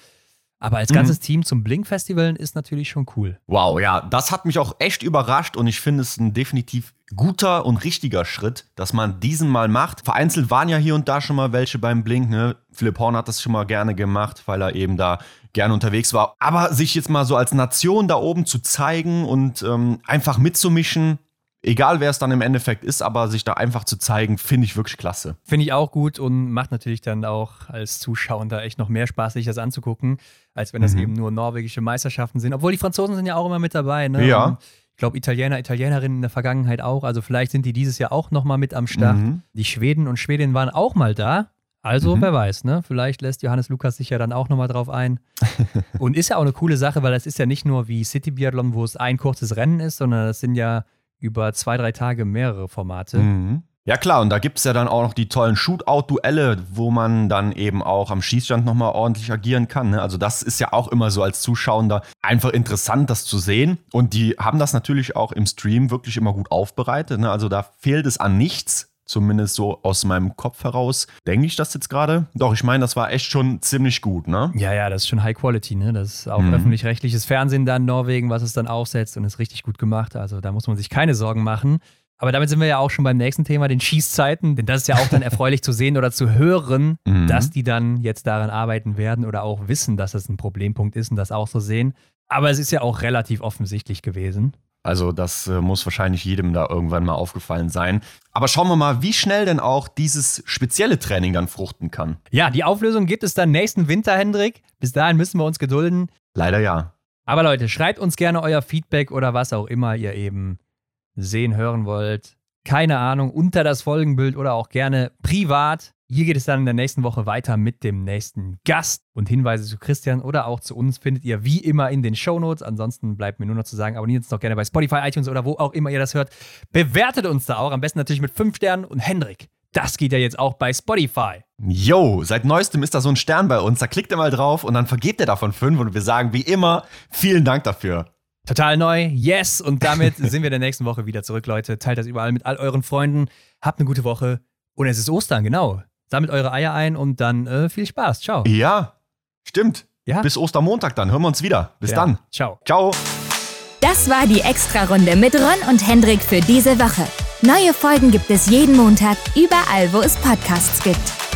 Aber als ganzes mhm. Team zum Blink-Festival ist natürlich schon cool. Wow, ja, das hat mich auch echt überrascht und ich finde es ein definitiv guter und richtiger Schritt, dass man diesen mal macht. Vereinzelt waren ja hier und da schon mal welche beim Blink. Ne? Philipp Horn hat das schon mal gerne gemacht, weil er eben da gerne unterwegs war. Aber sich jetzt mal so als Nation da oben zu zeigen und ähm, einfach mitzumischen, egal wer es dann im Endeffekt ist, aber sich da einfach zu zeigen, finde ich wirklich klasse. Finde ich auch gut und macht natürlich dann auch als Zuschauer da echt noch mehr Spaß, sich das anzugucken, als wenn das mhm. eben nur norwegische Meisterschaften sind. Obwohl die Franzosen sind ja auch immer mit dabei. Ne? Ja. Und ich glaube, Italiener, Italienerinnen in der Vergangenheit auch. Also vielleicht sind die dieses Jahr auch nochmal mit am Start. Mhm. Die Schweden und Schwedinnen waren auch mal da. Also, mhm. wer weiß, ne? Vielleicht lässt Johannes Lukas sich ja dann auch nochmal drauf ein. und ist ja auch eine coole Sache, weil das ist ja nicht nur wie City Biathlon, wo es ein kurzes Rennen ist, sondern das sind ja über zwei, drei Tage mehrere Formate. Mhm. Ja klar, und da gibt es ja dann auch noch die tollen Shootout-Duelle, wo man dann eben auch am Schießstand nochmal ordentlich agieren kann. Ne? Also das ist ja auch immer so als Zuschauender einfach interessant, das zu sehen. Und die haben das natürlich auch im Stream wirklich immer gut aufbereitet. Ne? Also da fehlt es an nichts. Zumindest so aus meinem Kopf heraus. Denke ich das jetzt gerade? Doch, ich meine, das war echt schon ziemlich gut, ne? Ja, ja, das ist schon High Quality, ne? Das ist auch mhm. öffentlich-rechtliches Fernsehen da in Norwegen, was es dann aufsetzt und ist richtig gut gemacht. Also da muss man sich keine Sorgen machen. Aber damit sind wir ja auch schon beim nächsten Thema, den Schießzeiten. Denn das ist ja auch dann erfreulich zu sehen oder zu hören, mhm. dass die dann jetzt daran arbeiten werden oder auch wissen, dass das ein Problempunkt ist und das auch so sehen. Aber es ist ja auch relativ offensichtlich gewesen. Also das äh, muss wahrscheinlich jedem da irgendwann mal aufgefallen sein. Aber schauen wir mal, wie schnell denn auch dieses spezielle Training dann fruchten kann. Ja, die Auflösung gibt es dann nächsten Winter, Hendrik. Bis dahin müssen wir uns gedulden. Leider ja. Aber Leute, schreibt uns gerne euer Feedback oder was auch immer ihr eben sehen, hören wollt. Keine Ahnung, unter das Folgenbild oder auch gerne privat. Hier geht es dann in der nächsten Woche weiter mit dem nächsten Gast. Und Hinweise zu Christian oder auch zu uns findet ihr wie immer in den Shownotes. Ansonsten bleibt mir nur noch zu sagen, abonniert uns doch gerne bei Spotify, iTunes oder wo auch immer ihr das hört. Bewertet uns da auch, am besten natürlich mit 5 Sternen. Und Hendrik, das geht ja jetzt auch bei Spotify. Yo, seit neuestem ist da so ein Stern bei uns. Da klickt ihr mal drauf und dann vergebt ihr davon 5 und wir sagen wie immer vielen Dank dafür. Total neu, yes. Und damit sind wir in der nächsten Woche wieder zurück, Leute. Teilt das überall mit all euren Freunden. Habt eine gute Woche. Und es ist Ostern, genau. Sammelt eure Eier ein und dann äh, viel Spaß. Ciao. Ja, stimmt. Ja? Bis Ostermontag dann. Hören wir uns wieder. Bis ja. dann. Ciao. Ciao. Das war die Extra-Runde mit Ron und Hendrik für diese Woche. Neue Folgen gibt es jeden Montag, überall, wo es Podcasts gibt.